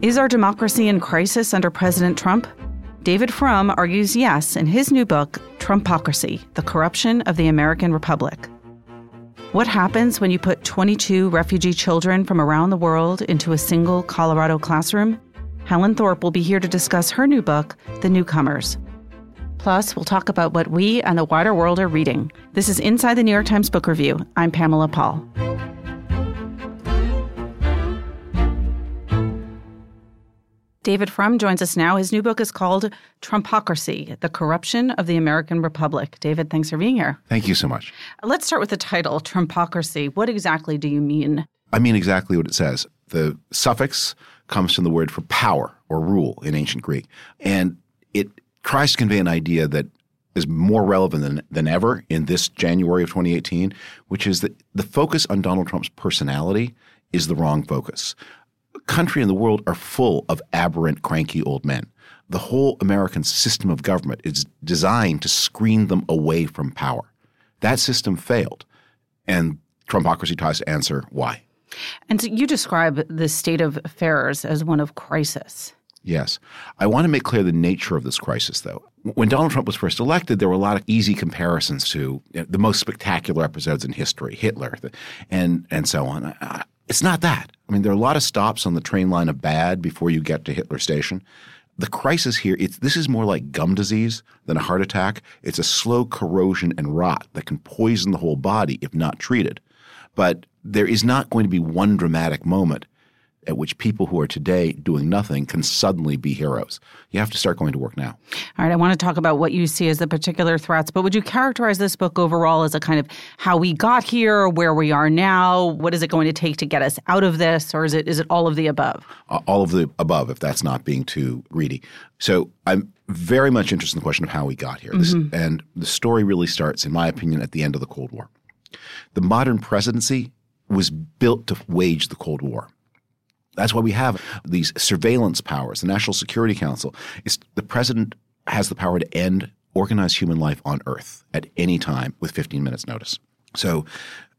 Is our democracy in crisis under President Trump? David Frum argues yes in his new book, Trumpocracy The Corruption of the American Republic. What happens when you put 22 refugee children from around the world into a single Colorado classroom? Helen Thorpe will be here to discuss her new book, The Newcomers. Plus, we'll talk about what we and the wider world are reading. This is Inside the New York Times Book Review. I'm Pamela Paul. David Frum joins us now. His new book is called Trumpocracy The Corruption of the American Republic. David, thanks for being here. Thank you so much. Let's start with the title, Trumpocracy. What exactly do you mean? I mean exactly what it says. The suffix comes from the word for power or rule in ancient Greek. And it tries to convey an idea that is more relevant than, than ever in this January of 2018, which is that the focus on Donald Trump's personality is the wrong focus country and the world are full of aberrant, cranky old men. The whole American system of government is designed to screen them away from power. That system failed, and Trumpocracy tries to answer why. And so you describe the state of affairs as one of crisis. Yes. I want to make clear the nature of this crisis, though. When Donald Trump was first elected, there were a lot of easy comparisons to the most spectacular episodes in history, Hitler, and, and so on. It's not that. I mean, there are a lot of stops on the train line of bad before you get to Hitler Station. The crisis here, this is more like gum disease than a heart attack. It's a slow corrosion and rot that can poison the whole body if not treated. But there is not going to be one dramatic moment at which people who are today doing nothing can suddenly be heroes. You have to start going to work now. All right, I want to talk about what you see as the particular threats, but would you characterize this book overall as a kind of how we got here, where we are now, what is it going to take to get us out of this, or is it is it all of the above? All of the above, if that's not being too greedy. So I'm very much interested in the question of how we got here. This, mm-hmm. And the story really starts, in my opinion, at the end of the Cold War. The modern presidency was built to wage the Cold War. That's why we have these surveillance powers. The National Security Council is the president has the power to end organized human life on Earth at any time with 15 minutes notice. So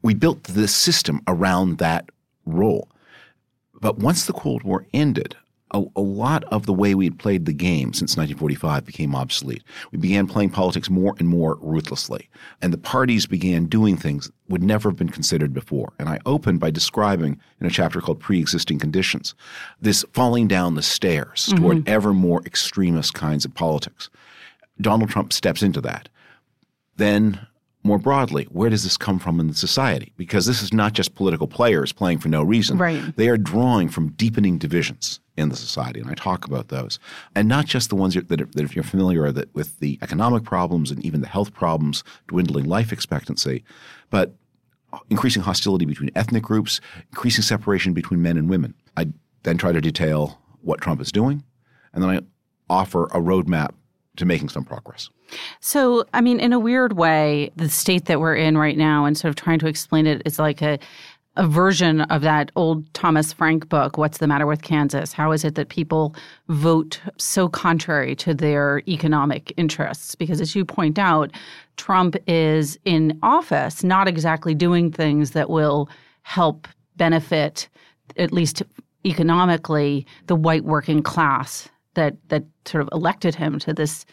we built this system around that role. But once the Cold War ended, a, a, lot of the way we had played the game since 1945 became obsolete. We began playing politics more and more ruthlessly, and the parties began doing things would never have been considered before. And I opened by describing in a chapter called Pre-existing Conditions this falling down the stairs mm-hmm. toward ever more extremist kinds of politics. Donald Trump steps into that. Then more broadly, where does this come from in the society? Because this is not just political players playing for no reason. Right. They are drawing from deepening divisions in the society, and I talk about those, and not just the ones that, that if you're familiar with the economic problems and even the health problems, dwindling life expectancy, but increasing hostility between ethnic groups, increasing separation between men and women. I then try to detail what Trump is doing, and then I offer a roadmap to making some progress. So, I mean, in a weird way, the state that we're in right now and sort of trying to explain it is like a a version of that old Thomas Frank book, What's the Matter with Kansas? How is it that people vote so contrary to their economic interests? Because as you point out, Trump is in office not exactly doing things that will help benefit, at least economically, the white working class that that sort of elected him to this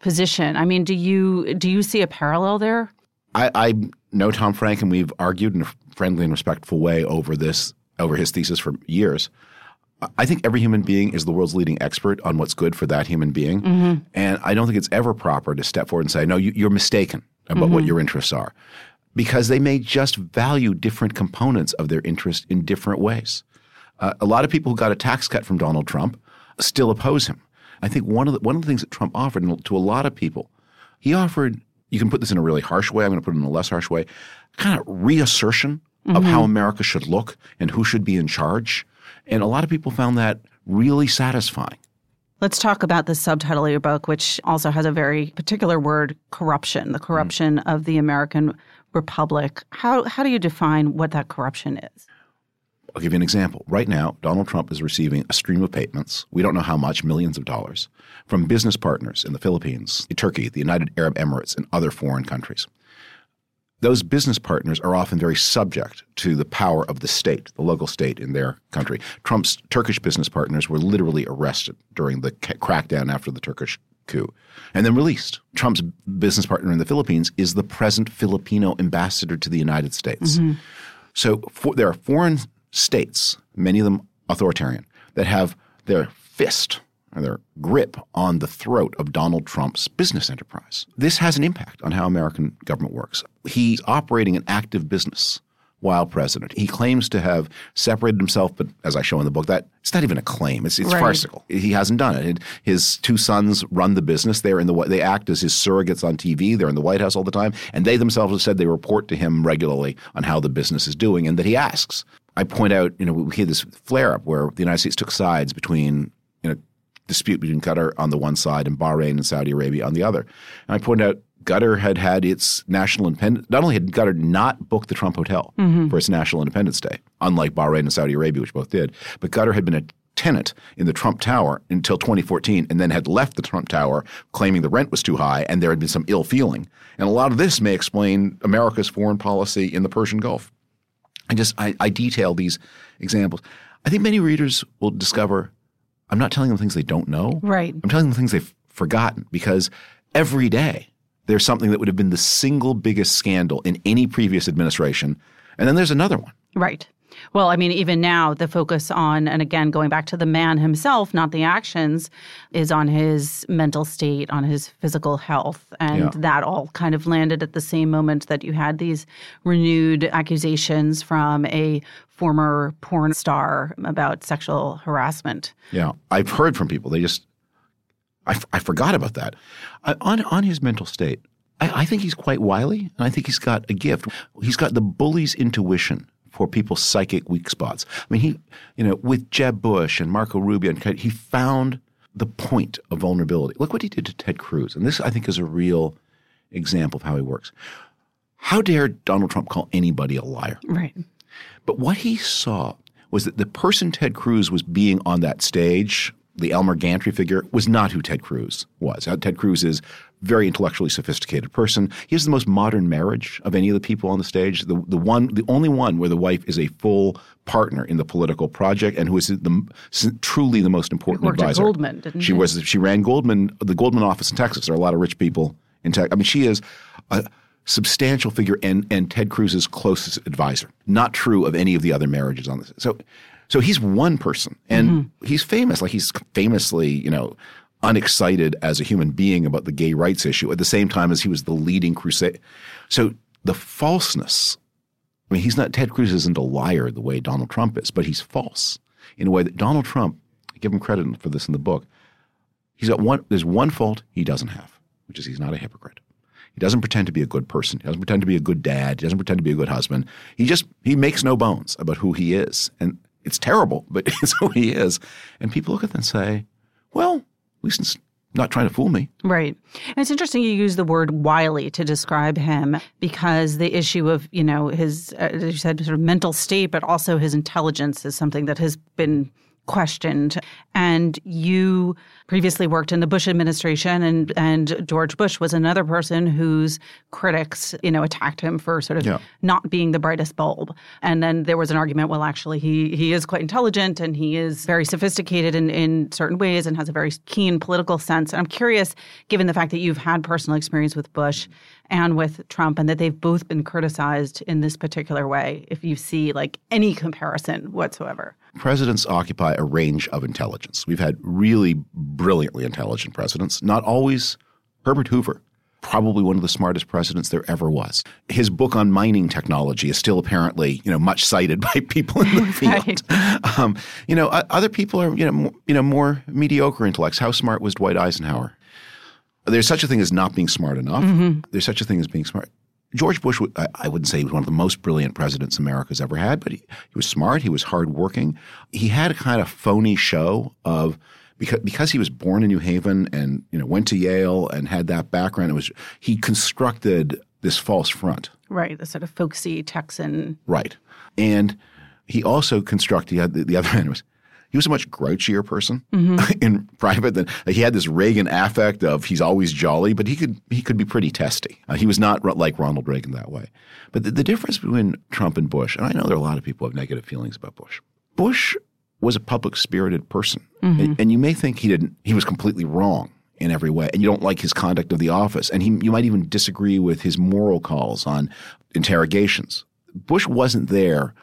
position. I mean, do you do you see a parallel there? I, I know Tom Frank, and we've argued in a friendly and respectful way over this over his thesis for years. I think every human being is the world's leading expert on what's good for that human being, mm-hmm. and I don't think it's ever proper to step forward and say, "No, you, are mistaken about mm-hmm. what your interests are," because they may just value different components of their interest in different ways. Uh, a lot of people who got a tax cut from Donald Trump still oppose him. I think one of the, one of the things that Trump offered to a lot of people, he offered. You can put this in a really harsh way. I'm going to put it in a less harsh way. Kind of reassertion mm-hmm. of how mm-hmm. America should look and who should be in charge. And a lot of people found that really satisfying. Let's talk about the subtitle of your book, which also has a very particular word corruption, the corruption mm. of the American Republic. How, how do you define what that corruption is? I'll give you an example. Right now, Donald Trump is receiving a stream of payments, we don't know how much, millions of dollars, from business partners in the Philippines, Turkey, the United Arab Emirates, and other foreign countries. those business partners are often very subject to the power of the state, the local state in their country. Trump's Turkish business partners were literally arrested during the crackdown after the Turkish coup and then released. Trump's business partner in the Philippines is the present Filipino ambassador to the United States. Mm-hmm. So for, there are foreign states, many of them authoritarian, that have their fist or their grip on the throat of Donald Trump's business enterprise. This has an impact on how American government works. He's operating an active business while president. He claims to have separated himself, but as I show in the book, that it's not even a claim. It's, it's right. farcical. He hasn't done it. His two sons run the business. They're in the they act as his surrogates on TV. They're in the White House all the time, and they themselves have said they report to him regularly on how the business is doing, and that he asks. I point out, you know, we had this flare up where the United States took sides between you know dispute between Qatar on the one side and Bahrain and Saudi Arabia on the other. And I point out Qatar had had its national independence. Not only had Qatar not booked the Trump Hotel mm-hmm. for its national Independence Day, unlike Bahrain and Saudi Arabia, which both did, but Qatar had been a tenant in the Trump Tower until 2014 and then had left the Trump Tower claiming the rent was too high and there had been some ill feeling. And a lot of this may explain America's foreign policy in the Persian Gulf. I just I, I detail these examples. I think many readers will discover I'm not telling them things they don't know. Right. I'm telling them things they've forgotten because every day there's something that would have been the single biggest scandal in any previous administration. And then there's another one. Right. Well, I mean, even now, the focus on, and again, going back to the man himself, not the actions, is on his mental state, on his physical health. And yeah. that all kind of landed at the same moment that you had these renewed accusations from a former porn star about sexual harassment. Yeah. I've heard from people, they just I, f- I forgot about that. I, on on his mental state, I, I think he's quite wily, and I think he's got a gift. He's got the bully's intuition for people's psychic weak spots. I mean, he, you know, with Jeb Bush and Marco Rubio, and he found the point of vulnerability. Look what he did to Ted Cruz, and this I think is a real example of how he works. How dare Donald Trump call anybody a liar? Right. But what he saw was that the person Ted Cruz was being on that stage the Elmer Gantry figure was not who Ted Cruz was. Uh, Ted Cruz is a very intellectually sophisticated person. He has the most modern marriage of any of the people on the stage. The the one, the only one where the wife is a full partner in the political project and who is the truly the most important worked advisor. At Goldman, didn't she? She was. She ran Goldman, the Goldman office in Texas. There are a lot of rich people in Texas. I mean, she is. A, substantial figure and, and Ted Cruz's closest advisor. Not true of any of the other marriages on this. So so he's one person, and mm-hmm. he's famous. Like he's famously, you know, unexcited as a human being about the gay rights issue at the same time as he was the leading crusade. So the falseness. I mean, he's not Ted Cruz isn't a liar the way Donald Trump is, but he's false in a way that Donald Trump. I give him credit for this in the book. He's got one. There's one fault he doesn't have, which is he's not a hypocrite. He doesn't pretend to be a good person. He doesn't pretend to be a good dad. He doesn't pretend to be a good husband. He just he makes no bones about who he is, and it's terrible, but it's who he is. And people look at them and say, well, it's not trying to fool me. Right. And it's interesting you use the word wily to describe him because the issue of, you know, his, uh, as you said, sort of mental state, but also his intelligence is something that has been questioned. And you previously worked in the Bush administration, and and George Bush was another person whose critics, you know, attacked him for sort of yeah. not being the brightest bulb. And then there was an argument, well, actually, he he is quite intelligent and he is very sophisticated in in certain ways and has a very keen political sense. And I'm curious, given the fact that you've had personal experience with Bush and with Trump, and that they've both been criticized in this particular way, if you see like any comparison whatsoever. Presidents occupy a range of intelligence. We've had really brilliantly intelligent presidents, not always Herbert Hoover. Probably one of the smartest presidents there ever was. His book on mining technology is still apparently, you know, much cited by people in the field. right. um, you know, other people are, you know, more, you know, more mediocre intellects. How smart was Dwight Eisenhower? There's such a thing as not being smart enough. Mm-hmm. There's such a thing as being smart. George Bush, I wouldn't say he was one of the most brilliant presidents America's ever had, but he, he was smart. He was hardworking. He had a kind of phony show of because because he was born in New Haven and you know went to Yale and had that background. It was he constructed this false front. Right, the sort of folksy Texan. Right, and he also constructed the, the other end was he was a much grouchier person in private than he had this Reagan affect of he's always jolly, but he could he could be pretty testy. Uh, he was not like Ronald Reagan that way. But the, the difference between Trump and Bush, and I know there are a lot of people who have negative feelings about Bush. Bush was a public spirited person, and, and you may think he didn't. He was completely wrong in every way, and you don't like his conduct of the office, and he you might even disagree with his moral calls on interrogations. Bush wasn't there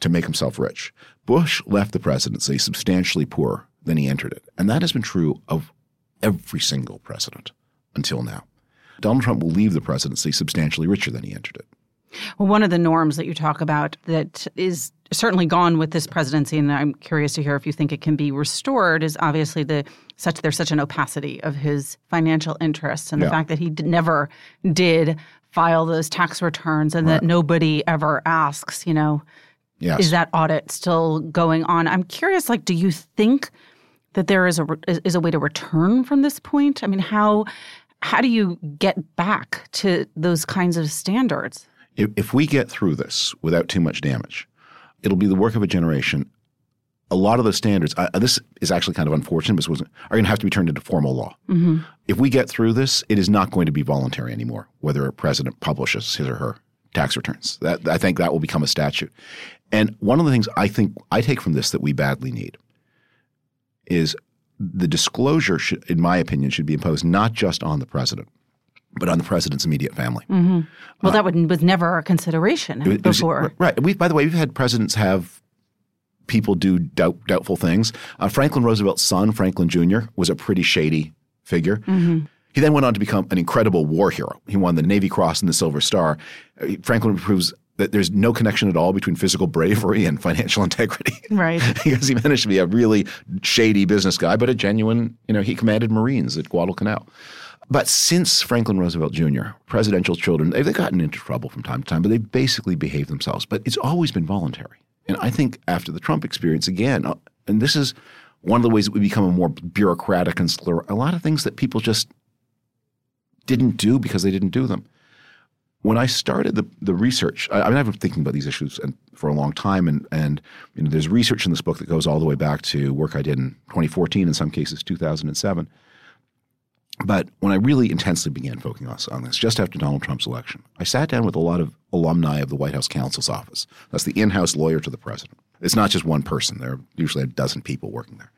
to make himself rich. Bush left the presidency substantially poorer than he entered it. And that has been true of every single president until now. Donald Trump will leave the presidency substantially richer than he entered it. Well, one of the norms that you talk about that is certainly gone with this presidency, and I'm curious to hear if you think it can be restored, is obviously the such there's such an opacity of his financial interests and the fact that he d- never did file those tax returns and that nobody ever asks, you know, Yes. is that audit still going on? I'm curious, like, do you think that there is a re- is a way to return from this point? I mean, how how do you get back to those kinds of standards? If, if we get through this without too much damage, it'll be the work of a generation. A lot of the standards, uh, this is actually kind of unfortunate, but wasn't, are going to have to be turned into formal law. If we get through this, it is not going to be voluntary anymore, whether a president publishes his or her tax returns. That, I think that will become a statute. And one of the things I think I take from this that we badly need is the disclosure, should, in my opinion, should be imposed not just on the president, but on the president's immediate family. Well, that would, was never a consideration It was- before. right. We, by the way, we've had presidents have people do doubt, doubtful things. Uh, Franklin Roosevelt's son, Franklin Jr., was a pretty shady figure. He then went on to become an incredible war hero. He won the Navy Cross and the Silver Star. Uh, Franklin proves that there's no connection at all between physical bravery and financial integrity. Right. because he managed to be a really shady business guy, but a genuine, you know, he commanded Marines at Guadalcanal. But since Franklin Roosevelt Jr., presidential children, they've gotten into trouble from time to time, but they've basically behave themselves. But it's always been voluntary. And I think after the Trump experience, again, uh, and this is one of the ways that we become a more bureaucratic and scler- a lot of things that people just didn't do because they didn't do them. When I started the, the research, I, I mean, I've been thinking about these issues and, for a long time, and, and you know, there's research in this book that goes all the way back to work I did in 2014, in some cases 2007. But when I really intensely began focusing on this, just after Donald Trump's election, I sat down with a lot of alumni of the White House counsel's office. That's the in-house lawyer to the president. It's not just one person. There are usually a dozen people working there,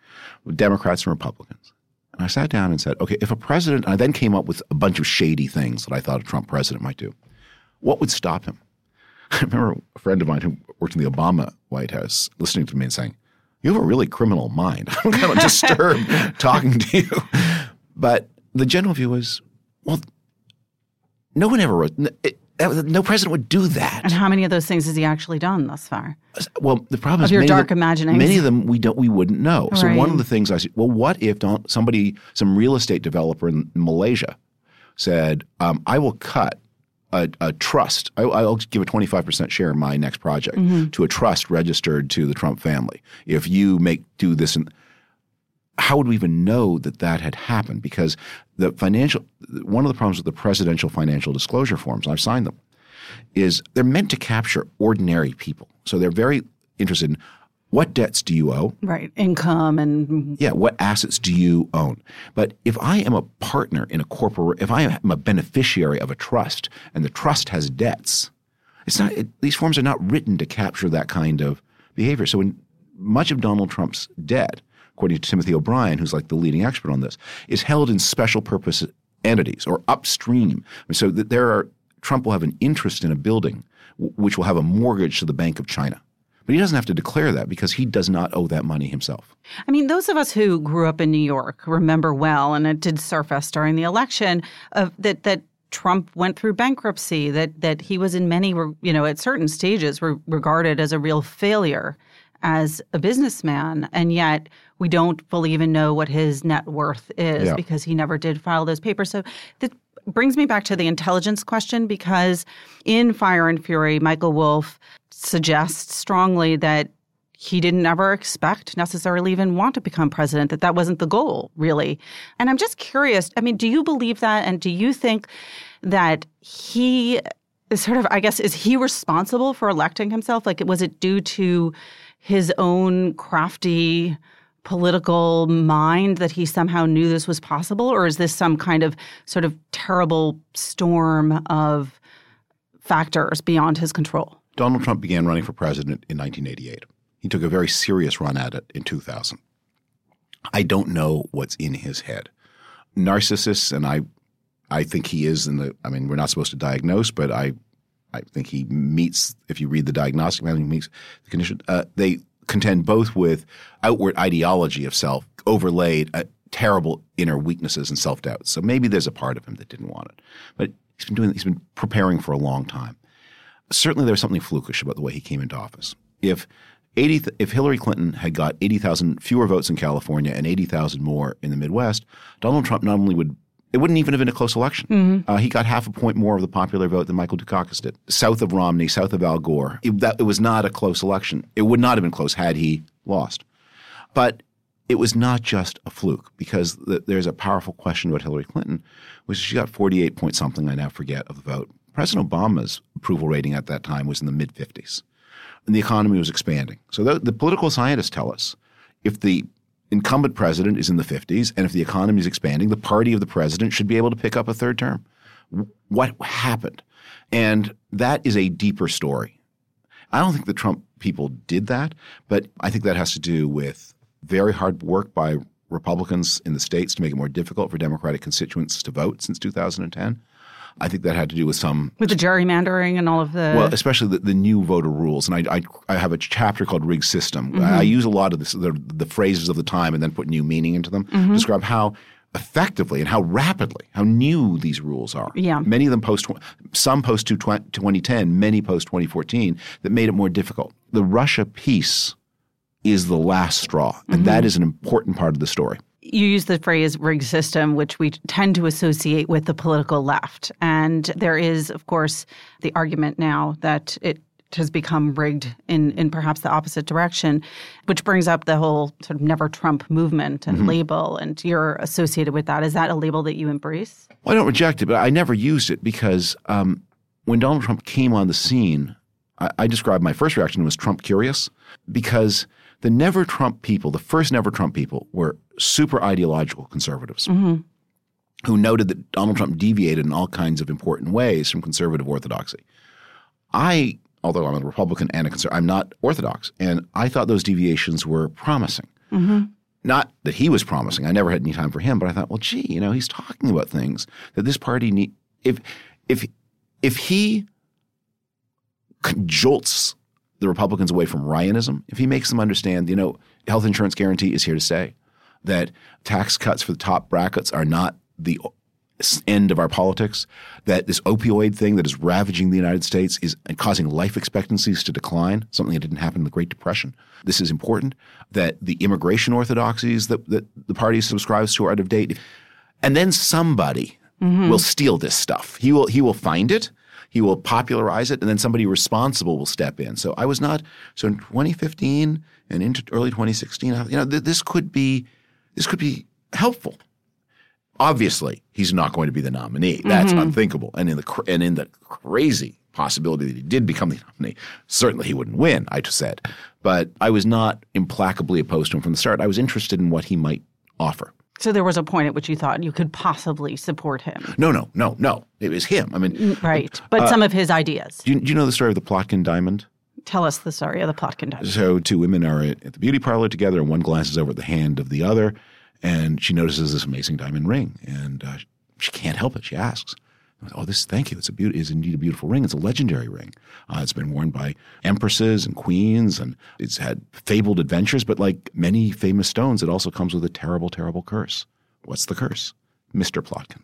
Democrats and Republicans. And I sat down and said, okay, if a president, I then came up with a bunch of shady things that I thought a Trump president might do. What would stop him? I remember a friend of mine who worked in the Obama White House listening to me and saying, You have a really criminal mind. I'm kind of disturbed talking to you. But the general view is, well, no one ever wrote, it, no president would do that. And how many of those things has he actually done thus far? Well, the problem is Of your many dark imaginings. Many of them we don't we wouldn't know. So one of the things I said, well, what if don't, somebody, some real estate developer in Malaysia, said, um, I will cut a, a trust. I, I'll give a twenty five percent share in my next project Mm-hmm. to a trust registered to the Trump family. If you make do this and how would we even know that that had happened? Because the financial, one of the problems with the presidential financial disclosure forms, and I've signed them, is they're meant to capture ordinary people. So they're very interested in what debts do you owe? Right. Income and Yeah, what assets do you own? But if I am a partner in a corporate, if I am a beneficiary of a trust and the trust has debts, it's not. It, these forms are not written to capture that kind of behavior. So, in much of Donald Trump's debt, according to Timothy O'Brien, who's like the leading expert on this, is held in special purpose entities or upstream. So that there are Trump will have an interest in a building w- which will have a mortgage to the Bank of China. But he doesn't have to declare that because he does not owe that money himself. I mean, those of us who grew up in New York remember well, and it did surface during the election, of that that Trump went through bankruptcy, that that he was in many, you know, at certain stages were regarded as a real failure as a businessman, and yet we don't fully even know what his net worth is Yeah. because he never did file those papers. So that brings me back to the intelligence question because in Fire and Fury, Michael Wolff suggests strongly that he didn't ever expect necessarily even want to become president that that wasn't the goal really and i'm just curious i mean do you believe that and do you think that he is sort of i guess is he responsible for electing himself like was it due to his own crafty political mind that he somehow knew this was possible, or is this some kind of sort of terrible storm of factors beyond his control? Donald Trump began running for president in 1988. He took a very serious run at it in 2000. I don't know what's in his head. Narcissists, and I, I think he is in the. I mean, we're not supposed to diagnose, but I, I think he meets. If you read the diagnostic manual, he meets the condition. Uh, they contend both with outward ideology of self overlaid uh, terrible inner weaknesses and self doubt. So maybe there's a part of him that didn't want it, but he's been doing. He's been preparing for a long time. Certainly, there was something flukish about the way he came into office. If 80, if Hillary Clinton had got 80,000 fewer votes in California and 80,000 more in the Midwest, Donald Trump not only would it wouldn't even have been a close election. Mm-hmm. Uh, he got half a point more of the popular vote than Michael Dukakis did. South of Romney, south of Al Gore, it, that, it was not a close election. It would not have been close had he lost. But it was not just a fluke because the, there's a powerful question about Hillary Clinton, which she got 48 point something, I now forget, of the vote. President Obama's approval rating at that time was in the mid 50s and the economy was expanding. So the, the political scientists tell us if the incumbent president is in the 50s and if the economy is expanding, the party of the president should be able to pick up a third term. What happened? And that is a deeper story. I don't think the Trump people did that, but I think that has to do with very hard work by Republicans in the states to make it more difficult for Democratic constituents to vote since 2010. I think that had to do with some with the gerrymandering and all of the well, especially the, the new voter rules. And I, I, I have a chapter called "Rigged System." Mm-hmm. I use a lot of this, the, the, phrases of the time and then put new meaning into them. Mm-hmm. Describe how effectively and how rapidly how new these rules are. Yeah, many of them post some post 2010, many post 2014 that made it more difficult. The Russia piece is the last straw, and mm-hmm. that is an important part of the story you use the phrase rigged system, which we tend to associate with the political left. And there is, of course, the argument now that it has become rigged in, in perhaps the opposite direction, which brings up the whole sort of never Trump movement and mm-hmm. label. And you're associated with that. Is that a label that you embrace? Well, I don't reject it, but I never used it because um, when Donald Trump came on the scene, I, I described my first reaction was Trump curious because the never Trump people, the first never Trump people, were super ideological conservatives mm-hmm. who noted that Donald Trump deviated in all kinds of important ways from conservative orthodoxy. I, although I'm a Republican and a conservative, I'm not orthodox, and I thought those deviations were promising. Mm-hmm. Not that he was promising. I never had any time for him, but I thought, well, gee, you know, he's talking about things that this party need. If if if he jolts the Republicans away from Ryanism, if he makes them understand, you know, health insurance guarantee is here to stay, that tax cuts for the top brackets are not the end of our politics, that this opioid thing that is ravaging the United States is causing life expectancies to decline, something that didn't happen in the Great Depression. This is important, that the immigration orthodoxies that, that the party subscribes to are out of date. And then somebody mm-hmm. will steal this stuff. He will, he will find it he will popularize it, and then somebody responsible will step in. So I was not. So in 2015 and into early 2016, you know, th- this could be this could be helpful. Obviously, he's not going to be the nominee. That's mm-hmm. unthinkable. And in the and in the crazy possibility that he did become the nominee, certainly he wouldn't win. I just said, but I was not implacably opposed to him from the start. I was interested in what he might offer. So there was a point at which you thought you could possibly support him. No, no, no, no. It was him. I mean, mm, right. But uh, some of his ideas. Do you, do you, know the story of the Plotkin diamond? Tell us the story of the Plotkin diamond. So two women are at, at the beauty parlor together, and one glances over at the hand of the other, and she notices this amazing diamond ring, and uh, she can't help it. She asks, Oh, this, thank you. It's a be- is indeed a beautiful ring. It's a legendary ring. Uh, it's been worn by empresses and queens, and it's had fabled adventures. But like many famous stones, it also comes with a terrible, terrible curse. What's the curse? Mr. Plotkin.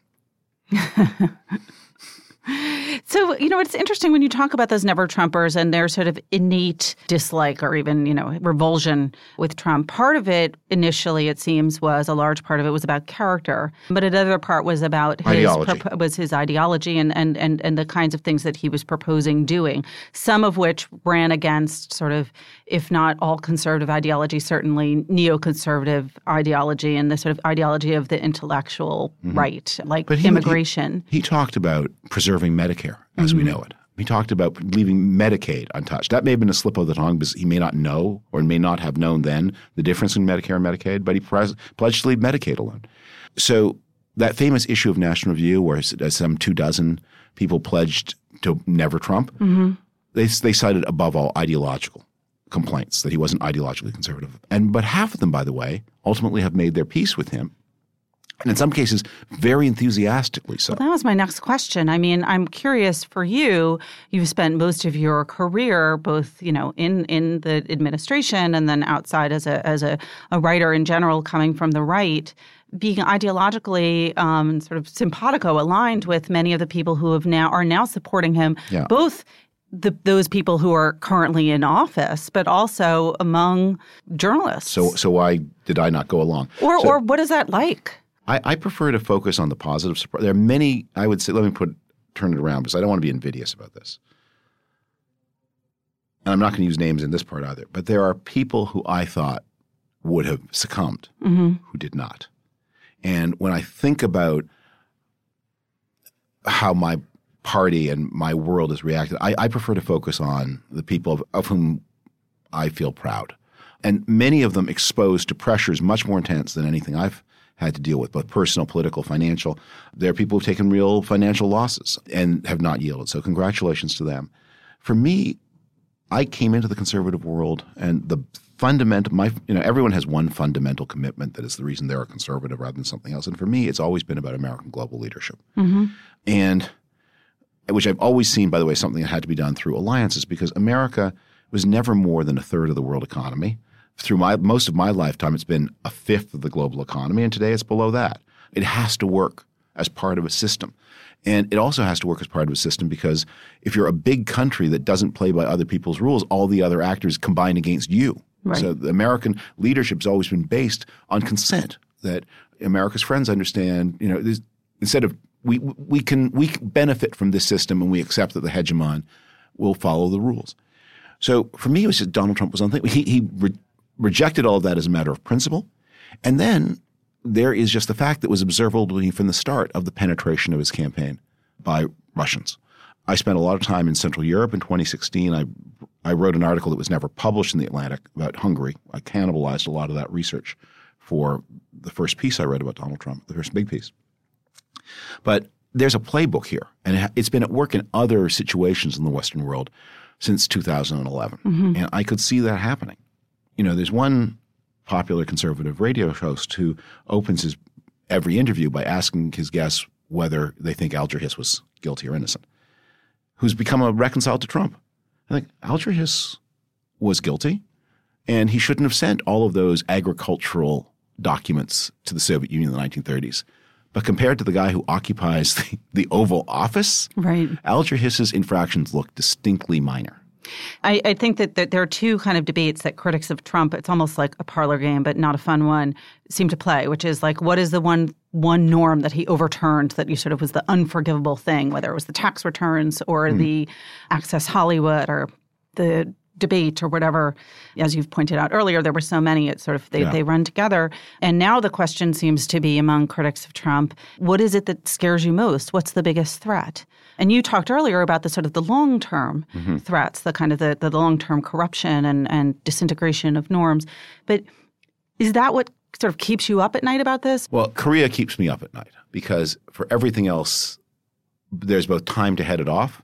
So, you know, it's interesting when you talk about those never Trumpers and their sort of innate dislike or even, you know, revulsion with Trump. Part of it initially, it seems, was a large part of it was about character, but another part was about his ideology. was his ideology and, and, and, and the kinds of things that he was proposing doing, some of which ran against sort of, if not all conservative ideology, certainly neoconservative ideology and the sort of ideology of the intellectual mm-hmm. right, like he, immigration. He, he talked about preserving Medicare as mm-hmm. we know it. He talked about leaving Medicaid untouched. That may have been a slip of the tongue because he may not know or may not have known then the difference in Medicare and Medicaid, but he pres- pledged to leave Medicaid alone. So that famous issue of National Review where some two dozen people pledged to never Trump, mm-hmm. they, they cited above all ideological complaints that he wasn't ideologically conservative. And but half of them, by the way, ultimately have made their peace with him and in some cases, very enthusiastically so. Well, that was my next question. I mean, I'm curious for you. You've spent most of your career, both you know, in in the administration and then outside as a as a, a writer in general, coming from the right, being ideologically um, sort of simpatico aligned with many of the people who have now are now supporting him, yeah. both the, those people who are currently in office, but also among journalists. So, so why did I not go along? Or, so, or what is that like? I, I prefer to focus on the positive. support. There are many. I would say. Let me put turn it around because I don't want to be invidious about this. And I'm not going to use names in this part either. But there are people who I thought would have succumbed mm-hmm. who did not. And when I think about how my party and my world has reacted, I, I prefer to focus on the people of, of whom I feel proud. And many of them exposed to pressures much more intense than anything I've had to deal with, both personal, political, financial. There are people who've taken real financial losses and have not yielded. So congratulations to them. For me, I came into the conservative world and the fundamental my you know everyone has one fundamental commitment that is the reason they're a conservative rather than something else and for me it's always been about american global leadership mm-hmm. and which i've always seen by the way something that had to be done through alliances because america was never more than a third of the world economy through my most of my lifetime, it's been a fifth of the global economy, and today it's below that. It has to work as part of a system. And it also has to work as part of a system because if you're a big country that doesn't play by other people's rules, all the other actors combine against you. Right. So the American leadership has always been based on consent. That America's friends understand, you know, instead of we we can we benefit from this system and we accept that the hegemon will follow the rules. So for me, it was just Donald Trump was unthinkable. He he re- rejected all of that as a matter of principle. And then there is just the fact that was observable from the start of the penetration of his campaign by Russians. I spent a lot of time in Central Europe in 2016. I, I wrote an article that was never published in the Atlantic about Hungary. I cannibalized a lot of that research for the first piece I read about Donald Trump, the first big piece. But there's a playbook here, and it's been at work in other situations in the Western world since 2011. Mm-hmm. And I could see that happening you know, there's one popular conservative radio host who opens his every interview by asking his guests whether they think Alger Hiss was guilty or innocent, who's become a reconciled to Trump. I think Alger Hiss was guilty, and he shouldn't have sent all of those agricultural documents to the Soviet Union in the 1930s. But compared to the guy who occupies the, the Oval Office, right. Alger Hiss's infractions look distinctly minor. I, I think that, that there are two kind of debates that critics of Trump, it's almost like a parlor game, but not a fun one, seem to play, which is like what is the one one norm that he overturned that you sort of was the unforgivable thing, whether it was the tax returns or mm. the Access Hollywood or the debate or whatever. As you've pointed out earlier, there were so many, it sort of they, yeah. they run together. And now the question seems to be among critics of Trump, what is it that scares you most? What's the biggest threat? And you talked earlier about the sort of the long term mm-hmm. threats, the kind of the, the long term corruption and, and disintegration of norms. But is that what sort of keeps you up at night about this? Well, Korea keeps me up at night because for everything else, there's both time to head it off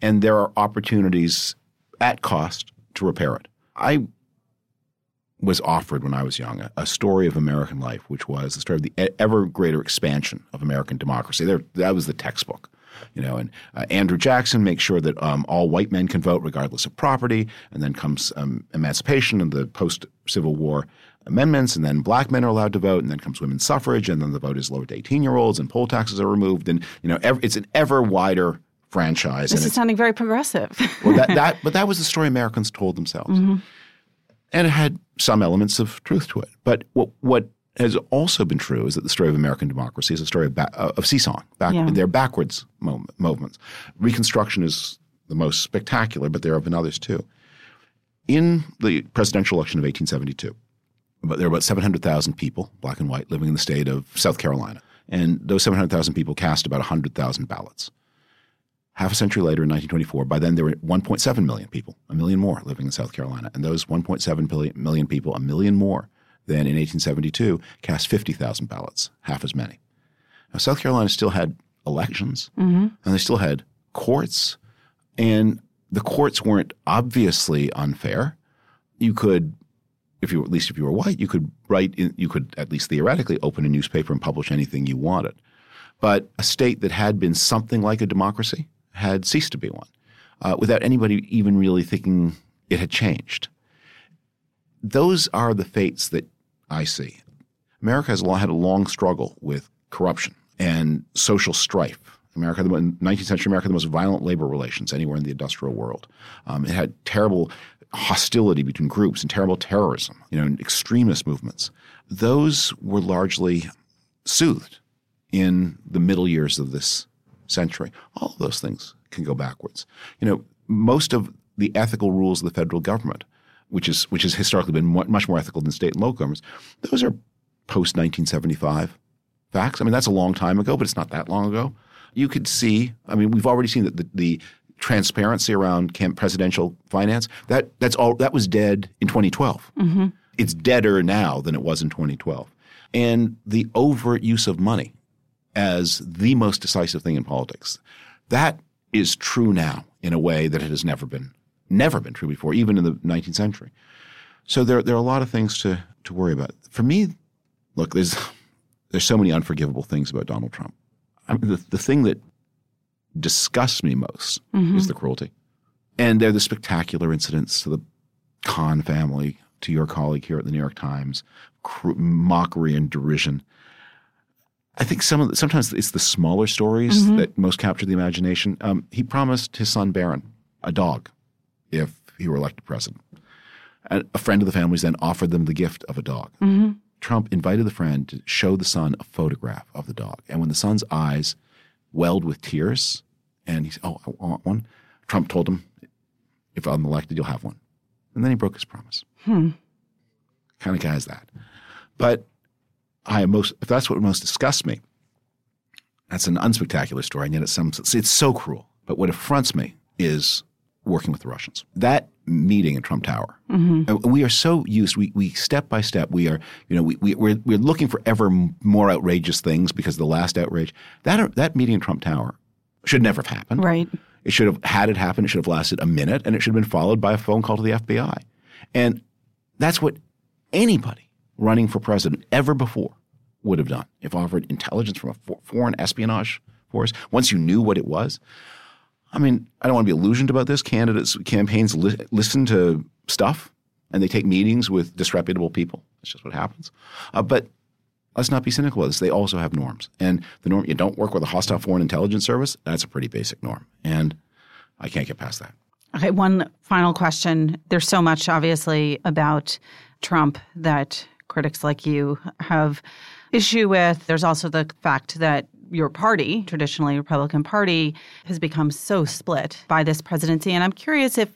and there are opportunities at cost to repair it. I was offered when I was young a, a, story of American life, which was the story of the ever greater expansion of American democracy. There, that was the textbook you know, and uh, Andrew Jackson makes sure that um, all white men can vote regardless of property, and then comes um, emancipation and the post Civil War amendments, and then black men are allowed to vote, and then comes women's suffrage, and then the vote is lowered to 18 year olds, and poll taxes are removed, and you know, ev- it's an ever wider franchise. This is sounding very progressive. well, that, that, but that was the story Americans told themselves. Mm-hmm. And it had some elements of truth to it. But what, what has also been true is that the story of American democracy is a story of, ba- uh, of seesawing. Back, yeah. They're backwards movements. Reconstruction is the most spectacular, but there have been others too. In the presidential election of 1872, but there were about 700,000 people, black and white, living in the state of South Carolina. And those 700,000 people cast about 100,000 ballots. Half a century later, in 1924, by then there were 1.7 million people, a million more living in South Carolina. And those 1.7 million people, a million more than in 1872, cast 50,000 ballots, half as many. Now, South Carolina still had elections, mm-hmm. and they still had courts, and the courts weren't obviously unfair. You could, if you at least if you were white, you could write, in, you could at least theoretically open a newspaper and publish anything you wanted. But a state that had been something like a democracy had ceased to be one, uh, without anybody even really thinking it had changed. Those are the fates that I see. America has had a long struggle with corruption and social strife. America, the 19th century America, the most violent labor relations anywhere in the industrial world. Um, it had terrible hostility between groups and terrible terrorism, you know, extremist movements. Those were largely soothed in the middle years of this century. All of those things can go backwards. You know, most of the ethical rules of the federal government, which is which has historically been much more ethical than state and local governments, those are post 1975 facts. I mean, that's a long time ago, but it's not that long ago. You could see, I mean, we've already seen that the, the transparency around presidential finance, that, that's all, that was dead in 2012. Mm-hmm. It's deader now than it was in 2012. And the overt use of money as the most decisive thing in politics, that is true now in a way that it has never been, never been true before, even in the 19th century. So there, there are a lot of things to, to worry about. For me, look, there's there's so many unforgivable things about Donald Trump. I mean, the, the thing that disgusts me most mm-hmm. is the cruelty. And they're the spectacular incidents to the Khan family, to your colleague here at the New York Times, cr- mockery and derision. I think some of the, sometimes it's the smaller stories mm-hmm. that most capture the imagination. Um, he promised his son Barron a dog if he were elected president. And a friend of the family's then offered them the gift of a dog. Mm-hmm. Trump invited the friend to show the son a photograph of the dog. And when the son's eyes welled with tears, and he said, Oh, I want one, Trump told him, If I'm elected, you'll have one. And then he broke his promise. Hmm. Kind of guy is that. But I most, if that's what most disgusts me, that's an unspectacular story, and yet it's, some, it's so cruel. But what affronts me is working with the Russians. That meeting in Trump Tower. Mm-hmm. We are so used, we, we step by step, we are, you know, we, we, we're, we're looking for ever more outrageous things because the last outrage, that, that meeting in Trump Tower should never have happened. Right. It should have, had it happened, it should have lasted a minute and it should have been followed by a phone call to the FBI. And that's what anybody running for president ever before would have done if offered intelligence from a foreign espionage force once you knew what it was. I mean, I don't want to be illusioned about this. Candidates, campaigns li- listen to stuff and they take meetings with disreputable people. That's just what happens. Uh, but let's not be cynical about this. They also have norms. And the norm, you don't work with a hostile foreign intelligence service, that's a pretty basic norm. And I can't get past that. Okay, one final question. There's so much, obviously, about Trump that critics like you have issue with. There's also the fact that your party, traditionally Republican Party, has become so split by this presidency. And I'm curious if,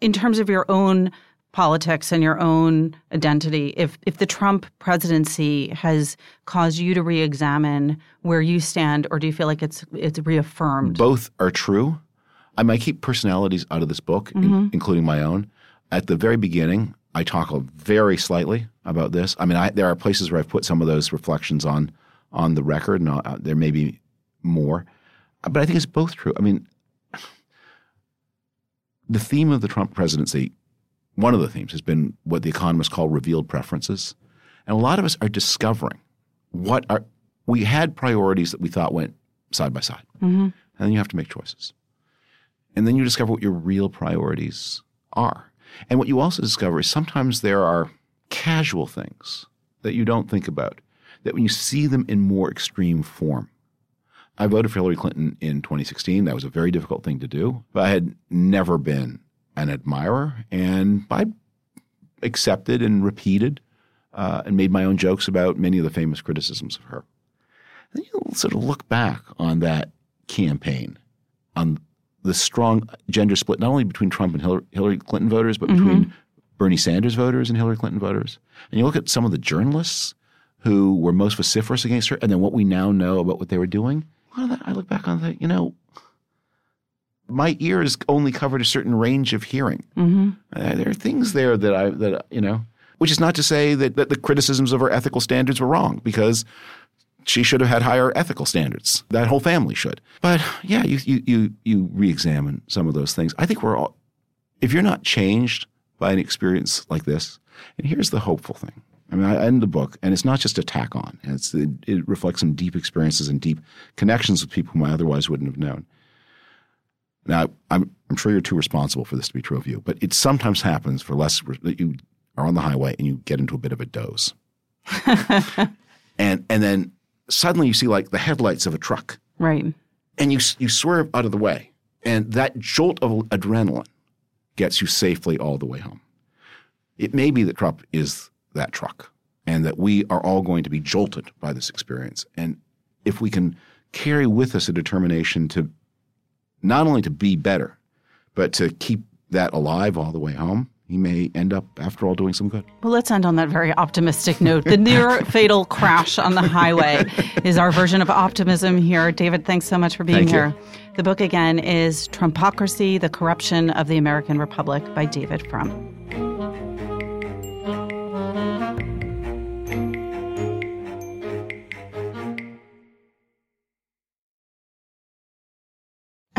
in terms of your own politics and your own identity, if if the Trump presidency has caused you to re-examine where you stand, or do you feel like it's it's reaffirmed? Both are true. I might keep personalities out of this book, mm-hmm. in, including my own. At the very beginning, I talk very slightly about this. I mean, I, there are places where I've put some of those reflections on on the record, and uh, there may be more. But I think it's both true. I mean, the theme of the Trump presidency, one of the themes, has been what the economists call revealed preferences. And a lot of us are discovering what are we had priorities that we thought went side by side. Mm-hmm. And then you have to make choices. And then you discover what your real priorities are. And what you also discover is sometimes there are casual things that you don't think about that when you see them in more extreme form, I voted for Hillary Clinton in 2016. That was a very difficult thing to do. But I had never been an admirer, and I accepted and repeated uh, and made my own jokes about many of the famous criticisms of her. And you sort of look back on that campaign, on the strong gender split, not only between Trump and Hillary Clinton voters, but mm-hmm. between Bernie Sanders voters and Hillary Clinton voters. And you look at some of the journalists who were most vociferous against her, and then what we now know about what they were doing. I look back on that, you know, my ears only covered a certain range of hearing. Mm-hmm. Uh, there are things there that I that you know, which is not to say that, that the criticisms of her ethical standards were wrong, because she should have had higher ethical standards. That whole family should. But yeah, you you you you re-examine some of those things. I think we're all if you're not changed by an experience like this, and here's the hopeful thing. I mean, I end the book, and it's not just a tack on. It's, it, it reflects some deep experiences and deep connections with people whom I otherwise wouldn't have known. Now, I'm, I'm sure you're too responsible for this to be true of you, but it sometimes happens for less that you are on the highway and you get into a bit of a doze. and and then suddenly you see like the headlights of a truck. Right. And you you swerve out of the way. And that jolt of adrenaline gets you safely all the way home. It may be that Trump is that truck and that we are all going to be jolted by this experience. And if we can carry with us a determination to not only to be better, but to keep that alive all the way home, he may end up, after all, doing some good. Well, let's end on that very optimistic note. The near fatal crash on the highway is our version of optimism here. David, thanks so much for being Thank here. You. The book again is Trumpocracy The Corruption of the American Republic by David Frum.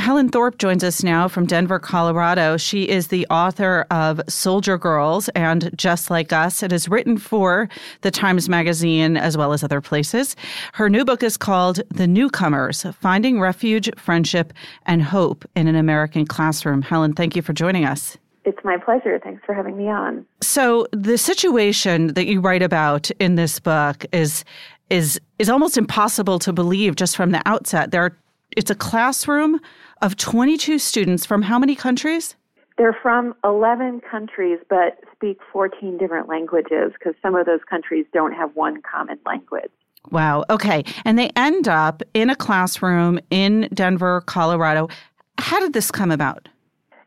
Helen Thorpe joins us now from Denver, Colorado. She is the author of Soldier Girls and Just Like Us. It is written for the Times Magazine as well as other places. Her new book is called The Newcomers Finding Refuge, Friendship, and Hope in an American Classroom. Helen, thank you for joining us. It's my pleasure. Thanks for having me on. So, the situation that you write about in this book is is is almost impossible to believe just from the outset. There are, it's a classroom of 22 students from how many countries? They're from 11 countries, but speak 14 different languages because some of those countries don't have one common language. Wow. Okay. And they end up in a classroom in Denver, Colorado. How did this come about?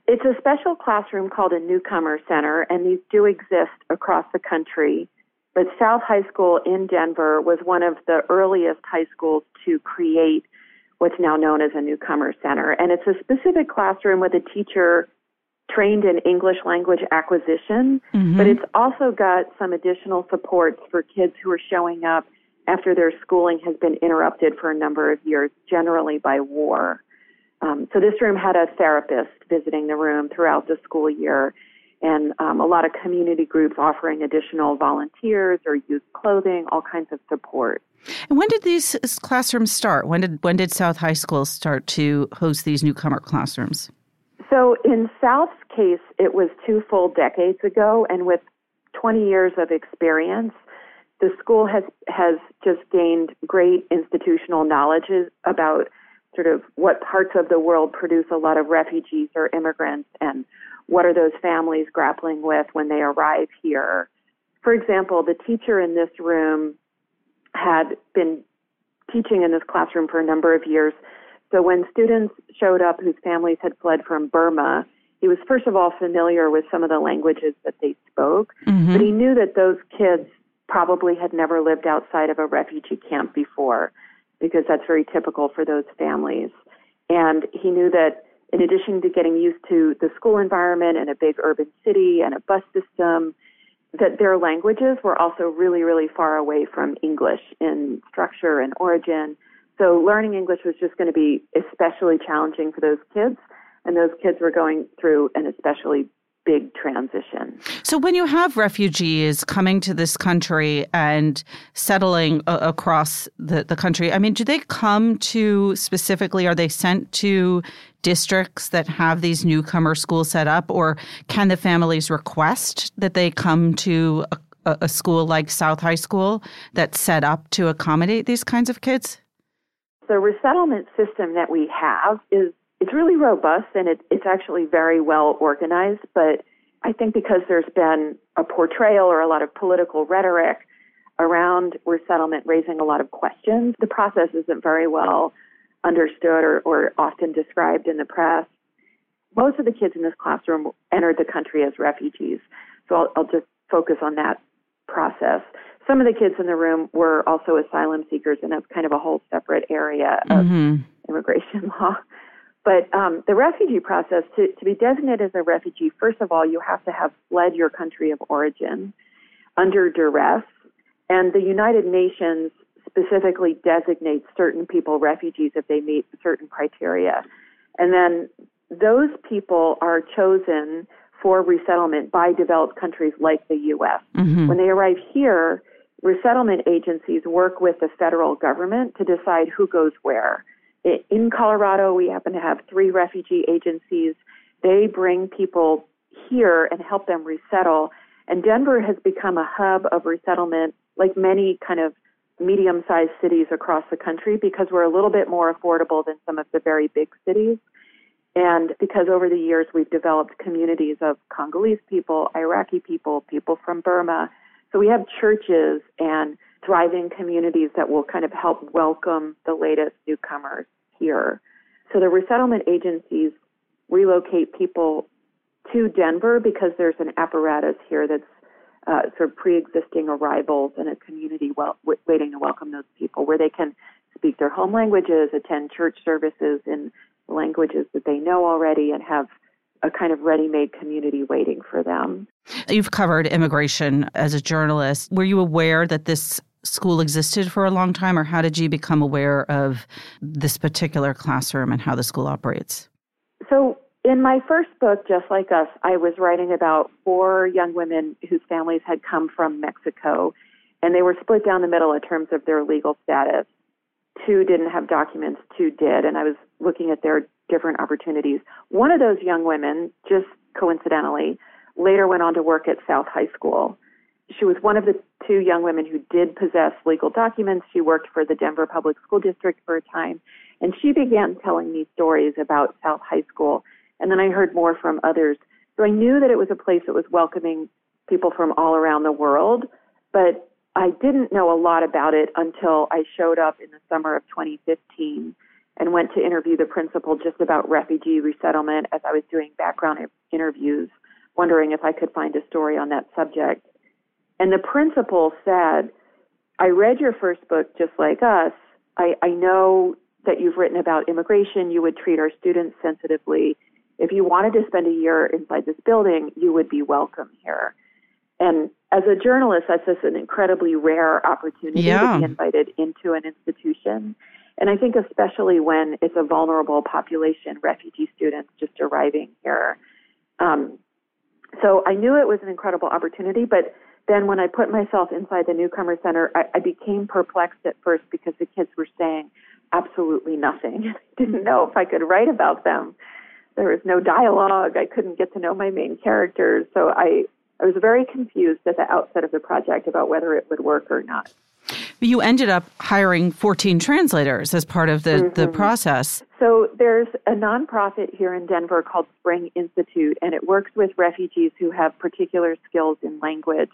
It's a special classroom called a Newcomer Center, and these do exist across the country. But South High School in Denver was one of the earliest high schools to create what's now known as a newcomer center. And it's a specific classroom with a teacher trained in English language acquisition, mm-hmm. but it's also got some additional supports for kids who are showing up after their schooling has been interrupted for a number of years, generally by war. Um, so this room had a therapist visiting the room throughout the school year, and um, a lot of community groups offering additional volunteers or used clothing, all kinds of support. And when did these classrooms start? When did when did South High School start to host these newcomer classrooms? So in South's case, it was two full decades ago, and with 20 years of experience, the school has has just gained great institutional knowledge about sort of what parts of the world produce a lot of refugees or immigrants and what are those families grappling with when they arrive here. For example, the teacher in this room had been teaching in this classroom for a number of years. So when students showed up whose families had fled from Burma, he was first of all familiar with some of the languages that they spoke, mm-hmm. but he knew that those kids probably had never lived outside of a refugee camp before because that's very typical for those families. And he knew that in addition to getting used to the school environment and a big urban city and a bus system, that their languages were also really, really far away from English in structure and origin. So learning English was just going to be especially challenging for those kids. And those kids were going through an especially big transition. So, when you have refugees coming to this country and settling uh, across the, the country, I mean, do they come to specifically, are they sent to districts that have these newcomer schools set up, or can the families request that they come to a, a school like South High School that's set up to accommodate these kinds of kids? The resettlement system that we have is it's really robust and it, it's actually very well organized. But I think because there's been a portrayal or a lot of political rhetoric around resettlement raising a lot of questions, the process isn't very well understood or, or often described in the press. Most of the kids in this classroom entered the country as refugees. So I'll, I'll just focus on that process. Some of the kids in the room were also asylum seekers, and that's kind of a whole separate area of mm-hmm. immigration law. But um, the refugee process, to, to be designated as a refugee, first of all, you have to have fled your country of origin under duress. And the United Nations specifically designates certain people refugees if they meet certain criteria. And then those people are chosen for resettlement by developed countries like the U.S. Mm-hmm. When they arrive here, resettlement agencies work with the federal government to decide who goes where. In Colorado, we happen to have three refugee agencies. They bring people here and help them resettle. And Denver has become a hub of resettlement, like many kind of medium sized cities across the country, because we're a little bit more affordable than some of the very big cities. And because over the years we've developed communities of Congolese people, Iraqi people, people from Burma. So we have churches and thriving communities that will kind of help welcome the latest newcomers here. So the resettlement agencies relocate people to Denver because there's an apparatus here that's uh, sort of pre-existing arrivals and a community well, w- waiting to welcome those people, where they can speak their home languages, attend church services in languages that they know already, and have a kind of ready-made community waiting for them. You've covered immigration as a journalist. Were you aware that this school existed for a long time, or how did you become aware of this particular classroom and how the school operates? So, in my first book, Just Like Us, I was writing about four young women whose families had come from Mexico, and they were split down the middle in terms of their legal status. Two didn't have documents, two did, and I was looking at their different opportunities. One of those young women, just coincidentally, later went on to work at South High School she was one of the two young women who did possess legal documents. She worked for the Denver Public School District for a time, and she began telling me stories about South High School. And then I heard more from others. So I knew that it was a place that was welcoming people from all around the world, but I didn't know a lot about it until I showed up in the summer of 2015 and went to interview the principal just about refugee resettlement as I was doing background interviews, wondering if I could find a story on that subject. And the principal said, I read your first book, Just Like Us. I, I know that you've written about immigration. You would treat our students sensitively. If you wanted to spend a year inside this building, you would be welcome here. And as a journalist, that's just an incredibly rare opportunity yeah. to be invited into an institution. And I think especially when it's a vulnerable population, refugee students just arriving here. Um, so I knew it was an incredible opportunity, but then when I put myself inside the newcomer center, I, I became perplexed at first because the kids were saying absolutely nothing. I didn't know if I could write about them. There was no dialogue. I couldn't get to know my main characters. So I, I was very confused at the outset of the project about whether it would work or not. You ended up hiring 14 translators as part of the, mm-hmm. the process. So there's a nonprofit here in Denver called Spring Institute, and it works with refugees who have particular skills in language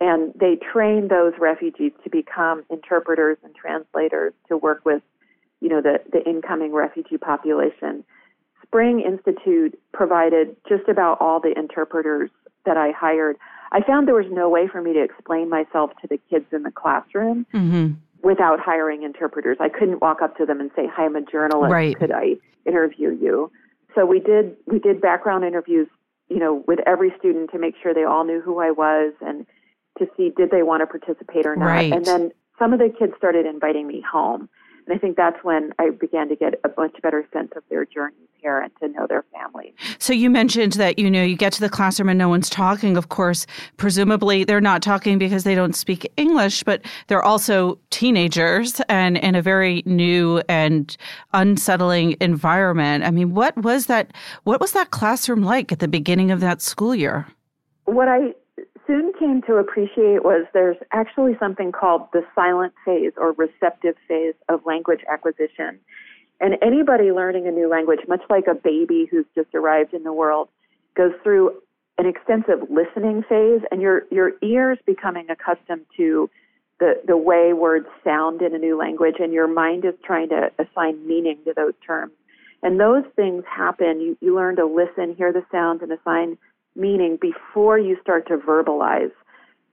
and they train those refugees to become interpreters and translators to work with you know the, the incoming refugee population. Spring institute provided just about all the interpreters that i hired. I found there was no way for me to explain myself to the kids in the classroom mm-hmm. without hiring interpreters. I couldn't walk up to them and say hi i'm a journalist. Right. could i interview you? So we did we did background interviews you know with every student to make sure they all knew who i was and to see did they want to participate or not. Right. And then some of the kids started inviting me home. And I think that's when I began to get a much better sense of their journeys here and to know their families. So you mentioned that you know you get to the classroom and no one's talking. Of course, presumably they're not talking because they don't speak English, but they're also teenagers and in a very new and unsettling environment. I mean, what was that what was that classroom like at the beginning of that school year? What I soon came to appreciate was there's actually something called the silent phase or receptive phase of language acquisition. And anybody learning a new language, much like a baby who's just arrived in the world, goes through an extensive listening phase and your your ears becoming accustomed to the, the way words sound in a new language and your mind is trying to assign meaning to those terms. And those things happen. You, you learn to listen, hear the sounds, and assign meaning before you start to verbalize.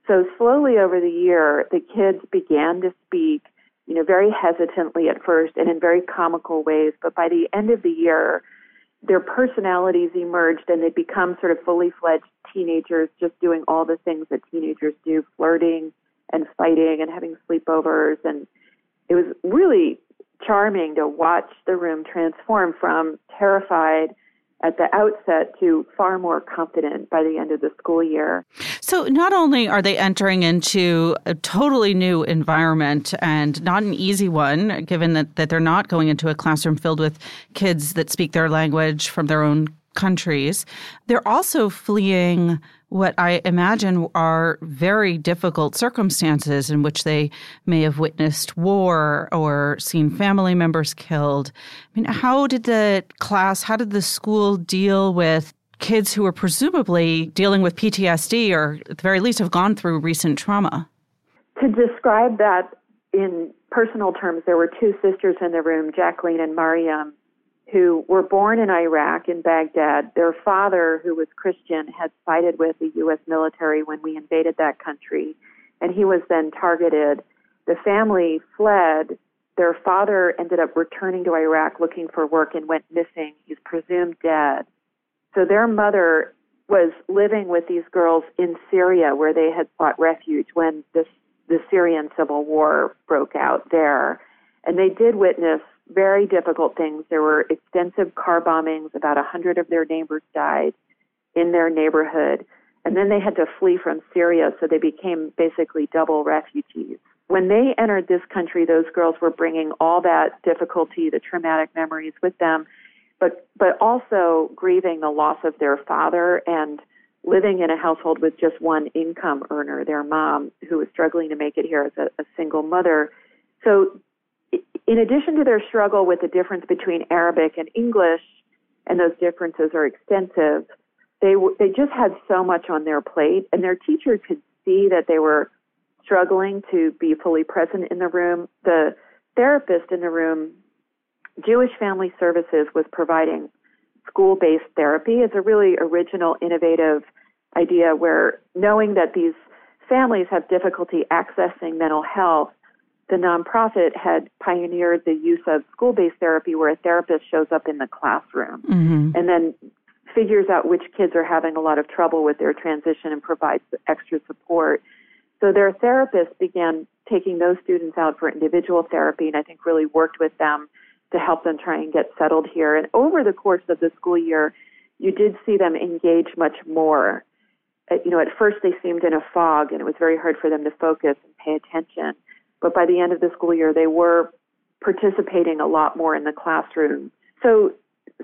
So slowly over the year, the kids began to speak you know, very hesitantly at first and in very comical ways. But by the end of the year, their personalities emerged and they become sort of fully fledged teenagers, just doing all the things that teenagers do, flirting and fighting and having sleepovers. And it was really charming to watch the room transform from terrified at the outset to far more confident by the end of the school year. So, not only are they entering into a totally new environment and not an easy one, given that, that they're not going into a classroom filled with kids that speak their language from their own countries, they're also fleeing what I imagine are very difficult circumstances in which they may have witnessed war or seen family members killed. I mean, how did the class, how did the school deal with kids who were presumably dealing with PTSD or at the very least have gone through recent trauma? To describe that in personal terms, there were two sisters in the room, Jacqueline and Mariam, who were born in Iraq, in Baghdad. Their father, who was Christian, had sided with the U.S. military when we invaded that country, and he was then targeted. The family fled. Their father ended up returning to Iraq looking for work and went missing. He's presumed dead. So their mother was living with these girls in Syria where they had sought refuge when this, the Syrian civil war broke out there. And they did witness very difficult things. There were extensive car bombings. About a hundred of their neighbors died in their neighborhood. And then they had to flee from Syria, so they became basically double refugees. When they entered this country, those girls were bringing all that difficulty, the traumatic memories with them, but, but also grieving the loss of their father and living in a household with just one income earner, their mom, who was struggling to make it here as a, a single mother. So in addition to their struggle with the difference between Arabic and English, and those differences are extensive, they they just had so much on their plate, and their teacher could see that they were struggling to be fully present in the room. The therapist in the room, Jewish Family Services, was providing school-based therapy. It's a really original, innovative idea where knowing that these families have difficulty accessing mental health the nonprofit had pioneered the use of school based therapy where a therapist shows up in the classroom mm-hmm. and then figures out which kids are having a lot of trouble with their transition and provides extra support. So their therapist began taking those students out for individual therapy and I think really worked with them to help them try and get settled here. And over the course of the school year, you did see them engage much more. Uh, you know, at first they seemed in a fog and it was very hard for them to focus and pay attention but by the end of the school year, they were participating a lot more in the classroom. So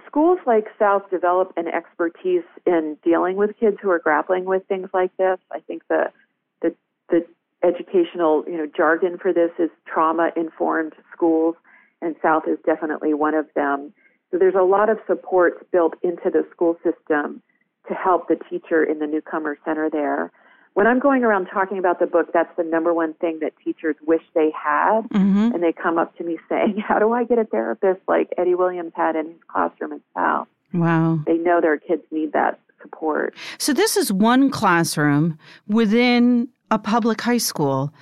schools like South develop an expertise in dealing with kids who are grappling with things like this. I think the the, the educational you know jargon for this is trauma informed schools, and South is definitely one of them. So there's a lot of supports built into the school system to help the teacher in the newcomer center there when I'm going around talking about the book, that's the number one thing that teachers wish they had. Mm-hmm. And they come up to me saying, How do I get a therapist like Eddie Williams had in his classroom at South? Wow. They know their kids need that support. So, this is one classroom within a public high school.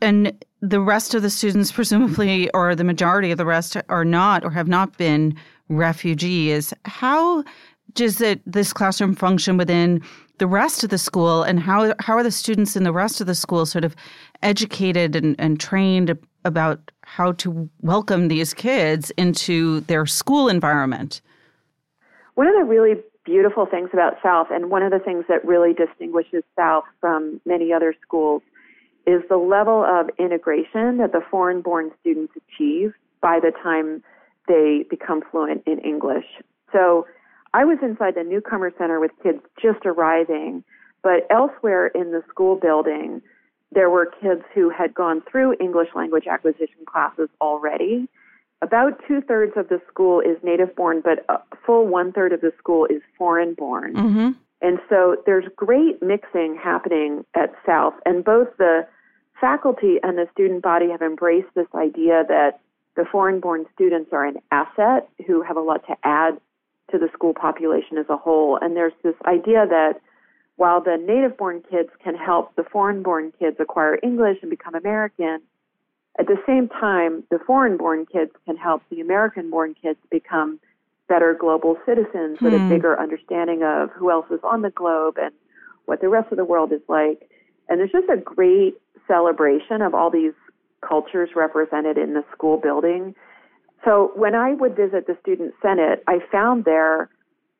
And the rest of the students, presumably, or the majority of the rest, are not or have not been refugees. How does it, this classroom function within the rest of the school and how how are the students in the rest of the school sort of educated and, and trained about how to welcome these kids into their school environment? One of the really beautiful things about South, and one of the things that really distinguishes South from many other schools, is the level of integration that the foreign born students achieve by the time they become fluent in English. So I was inside the newcomer center with kids just arriving, but elsewhere in the school building, there were kids who had gone through English language acquisition classes already. About two thirds of the school is native born, but a full one third of the school is foreign born. Mm-hmm. And so there's great mixing happening at South, and both the faculty and the student body have embraced this idea that the foreign born students are an asset who have a lot to add to the school population as a whole. And there's this idea that while the native born kids can help the foreign born kids acquire English and become American, At the same time, the foreign born kids can help the American born kids become better global citizens with a Hmm. bigger understanding of who else is on the globe and what the rest of the world is like. And there's just a great celebration of all these cultures represented in the school building. So when I would visit the Student Senate, I found there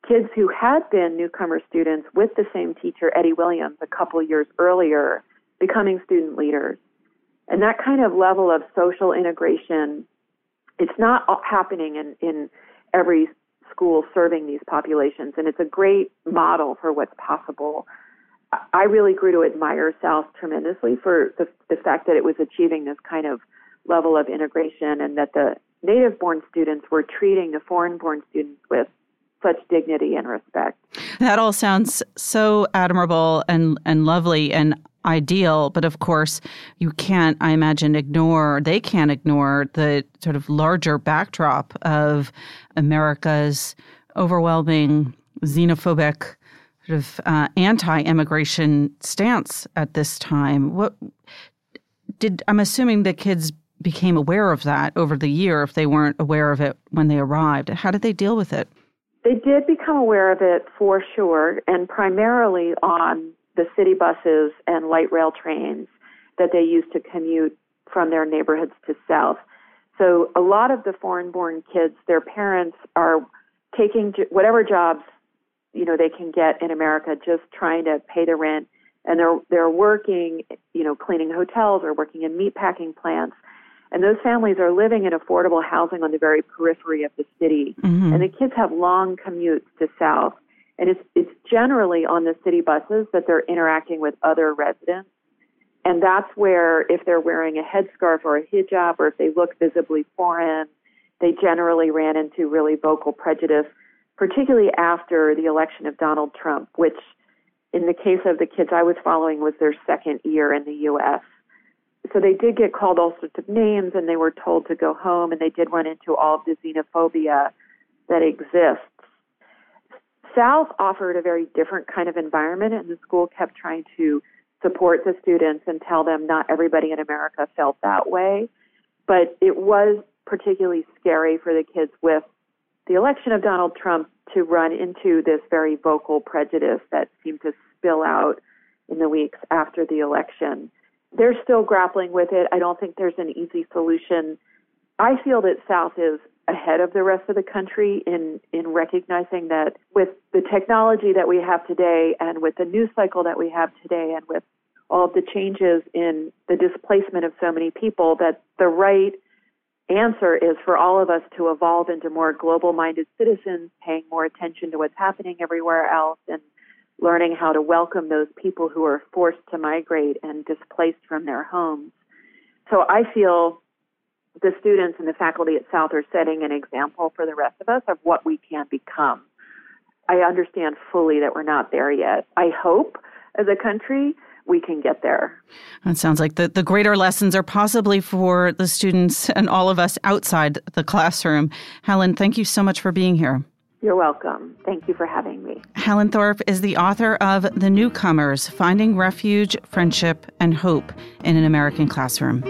kids who had been newcomer students with the same teacher, Eddie Williams, a couple years earlier, becoming student leaders. And that kind of level of social integration, it's not happening in, in every school serving these populations. And it's a great model for what's possible. I really grew to admire South tremendously for the, the fact that it was achieving this kind of level of integration and that the native born students were treating the foreign born students with such dignity and respect. That all sounds so admirable and, and lovely and ideal, but of course, you can't, I imagine, ignore, they can't ignore the sort of larger backdrop of America's overwhelming xenophobic sort of uh, anti-immigration stance at this time. What did I'm assuming the kids became aware of that over the year if they weren't aware of it when they arrived. How did they deal with it? They did become aware of it for sure, and primarily on the city buses and light rail trains that they used to commute from their neighborhoods to South. So a lot of the foreign born kids, their parents are taking whatever jobs you know they can get in America just trying to pay the rent and they're they're working you know cleaning hotels or working in meatpacking plants and those families are living in affordable housing on the very periphery of the city mm-hmm. and the kids have long commutes to south and it's it's generally on the city buses that they're interacting with other residents and that's where if they're wearing a headscarf or a hijab or if they look visibly foreign they generally ran into really vocal prejudice particularly after the election of Donald Trump, which in the case of the kids I was following was their second year in the U.S. So they did get called all sorts of names and they were told to go home and they did run into all of the xenophobia that exists. South offered a very different kind of environment and the school kept trying to support the students and tell them not everybody in America felt that way. But it was particularly scary for the kids with the election of Donald Trump to run into this very vocal prejudice that seemed to spill out in the weeks after the election. They're still grappling with it. I don't think there's an easy solution. I feel that South is ahead of the rest of the country in, in recognizing that with the technology that we have today and with the news cycle that we have today and with all of the changes in the displacement of so many people, that the right answer is for all of us to evolve into more global minded citizens, paying more attention to what's happening everywhere else, and learning how to welcome those people who are forced to migrate and displaced from their homes. So I feel the students and the faculty at South are setting an example for the rest of us of what we can become. I understand fully that we're not there yet. I hope as a country we can get there. It sounds like the, the greater lessons are possibly for the students and all of us outside the classroom. Helen, thank you so much for being here. You're welcome. Thank you for having me. Helen Thorpe is the author of The Newcomers Finding Refuge, Friendship, and Hope in an American Classroom.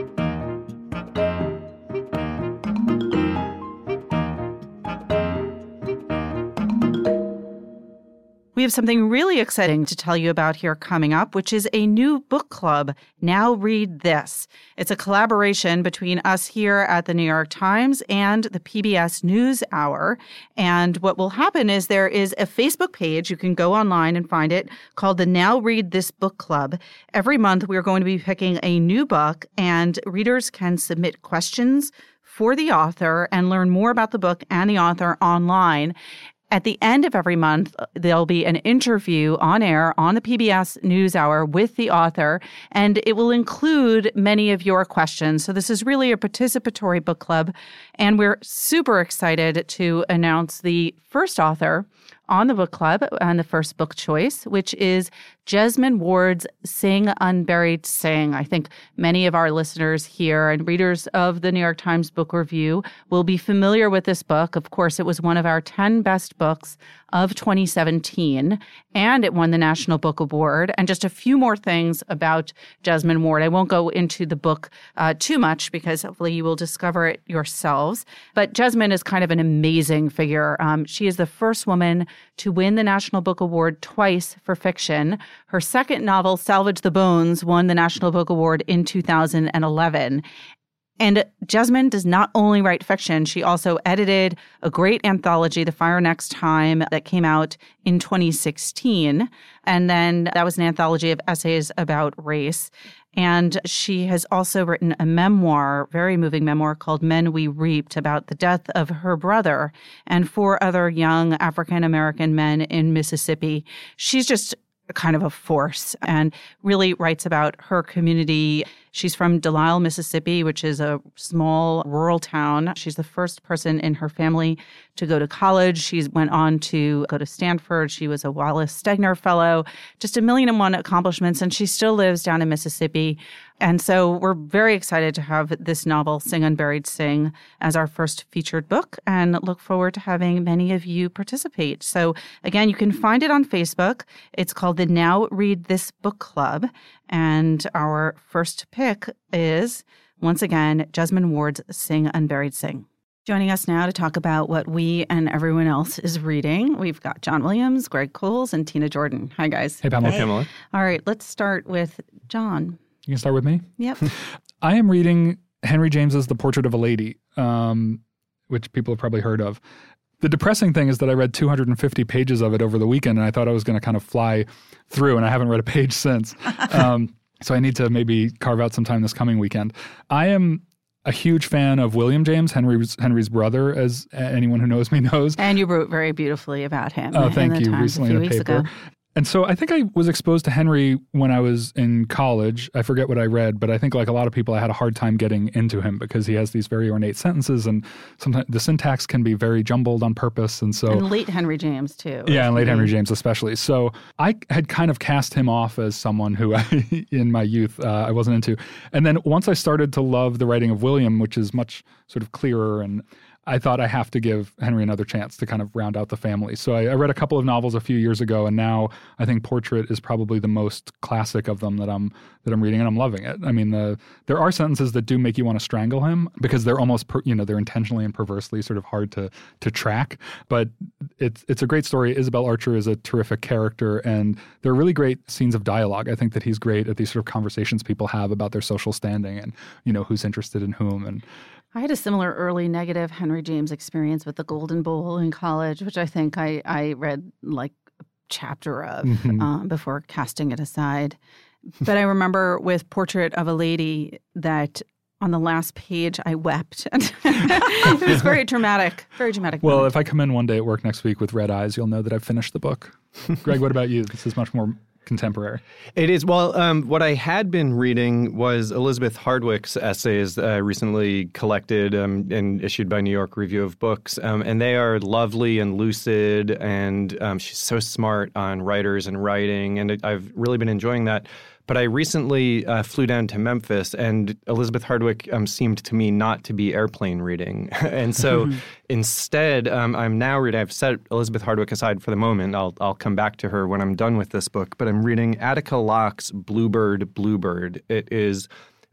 Have something really exciting to tell you about here coming up, which is a new book club, Now Read This. It's a collaboration between us here at the New York Times and the PBS News Hour. And what will happen is there is a Facebook page, you can go online and find it, called the Now Read This Book Club. Every month, we're going to be picking a new book, and readers can submit questions for the author and learn more about the book and the author online. At the end of every month, uh, there'll be an interview on air on the PBS NewsHour with the author, and it will include many of your questions. So, this is really a participatory book club, and we're super excited to announce the first author on the book club and the first book choice, which is Jesmyn Ward's Sing Unburied Sing. I think many of our listeners here and readers of the New York Times Book Review will be familiar with this book. Of course, it was one of our 10 best books of 2017, and it won the National Book Award. And just a few more things about Jesmyn Ward. I won't go into the book uh, too much because hopefully you will discover it yourselves. But Jesmyn is kind of an amazing figure. Um, she is the first woman to win the National Book Award twice for fiction. Her second novel, Salvage the Bones, won the National Book Award in 2011. And Jesmyn does not only write fiction, she also edited a great anthology, The Fire Next Time, that came out in 2016. And then that was an anthology of essays about race. And she has also written a memoir, very moving memoir called Men We Reaped, about the death of her brother and four other young African American men in Mississippi. She's just kind of a force and really writes about her community. She's from Delisle, Mississippi, which is a small rural town. She's the first person in her family to go to college. She went on to go to Stanford. She was a Wallace Stegner Fellow, just a million and one accomplishments, and she still lives down in Mississippi. And so we're very excited to have this novel, Sing Unburied Sing, as our first featured book and look forward to having many of you participate. So again, you can find it on Facebook. It's called the Now Read This Book Club. And our first pick is, once again, Jesmyn Ward's Sing Unburied Sing. Joining us now to talk about what we and everyone else is reading, we've got John Williams, Greg Cowles, and Tina Jordan. Hi, guys. Hey, Pamela. Hey. Pamela. All right, let's start with John. You can start with me? Yep. I am reading Henry James's The Portrait of a Lady, um, which people have probably heard of. The depressing thing is that I read 250 pages of it over the weekend, and I thought I was going to kind of fly through, and I haven't read a page since. um, so I need to maybe carve out some time this coming weekend. I am a huge fan of William James, Henry's Henry's brother, as anyone who knows me knows. And you wrote very beautifully about him. Oh, thank you. Recently in a paper. Ago. And so I think I was exposed to Henry when I was in college. I forget what I read, but I think like a lot of people, I had a hard time getting into him because he has these very ornate sentences, and sometimes the syntax can be very jumbled on purpose. And so, and late Henry James too. Yeah, and late Henry James especially. So I had kind of cast him off as someone who, I, in my youth, uh, I wasn't into. And then once I started to love the writing of William, which is much sort of clearer and I thought I have to give Henry another chance to kind of round out the family. So I, I, read a couple of novels a few years ago, and now I think Portrait is probably the most classic of them that I'm that I'm reading, and I'm loving it. I mean, the there are sentences that do make you want to strangle him because they're almost per, you know they're intentionally and perversely sort of hard to to track, but it's it's a great story. Isabel Archer is a terrific character, and there are really great scenes of dialogue. I think that he's great at these sort of conversations people have about their social standing and you know who's interested in whom and I had a similar early negative Henry James experience with the Golden Bowl in college, which I think I, I read like a chapter of mm-hmm. um, before casting it aside. But I remember with Portrait of a Lady that on the last page I wept. it was very dramatic, very dramatic. Well, moment. if I come in one day at work next week with red eyes, you'll know that I've finished the book. Greg, what about you? This is much more contemporary. It is. Well, um, what I had been reading was Elizabeth Hardwick's essays uh, recently collected um, and issued by New York Review of Books. Um, and they are lovely and lucid, and um, she's so smart on writers and writing. And I've really been enjoying that. But I recently uh, flew down to Memphis, and Elizabeth Hardwick um, seemed to me not to be airplane reading. and so instead, um, I'm now reading, I've set Elizabeth Hardwick aside for the moment. I'll, I'll come back to her when I'm done with this book. But I'm reading Attica Locke's Bluebird, Bluebird. It is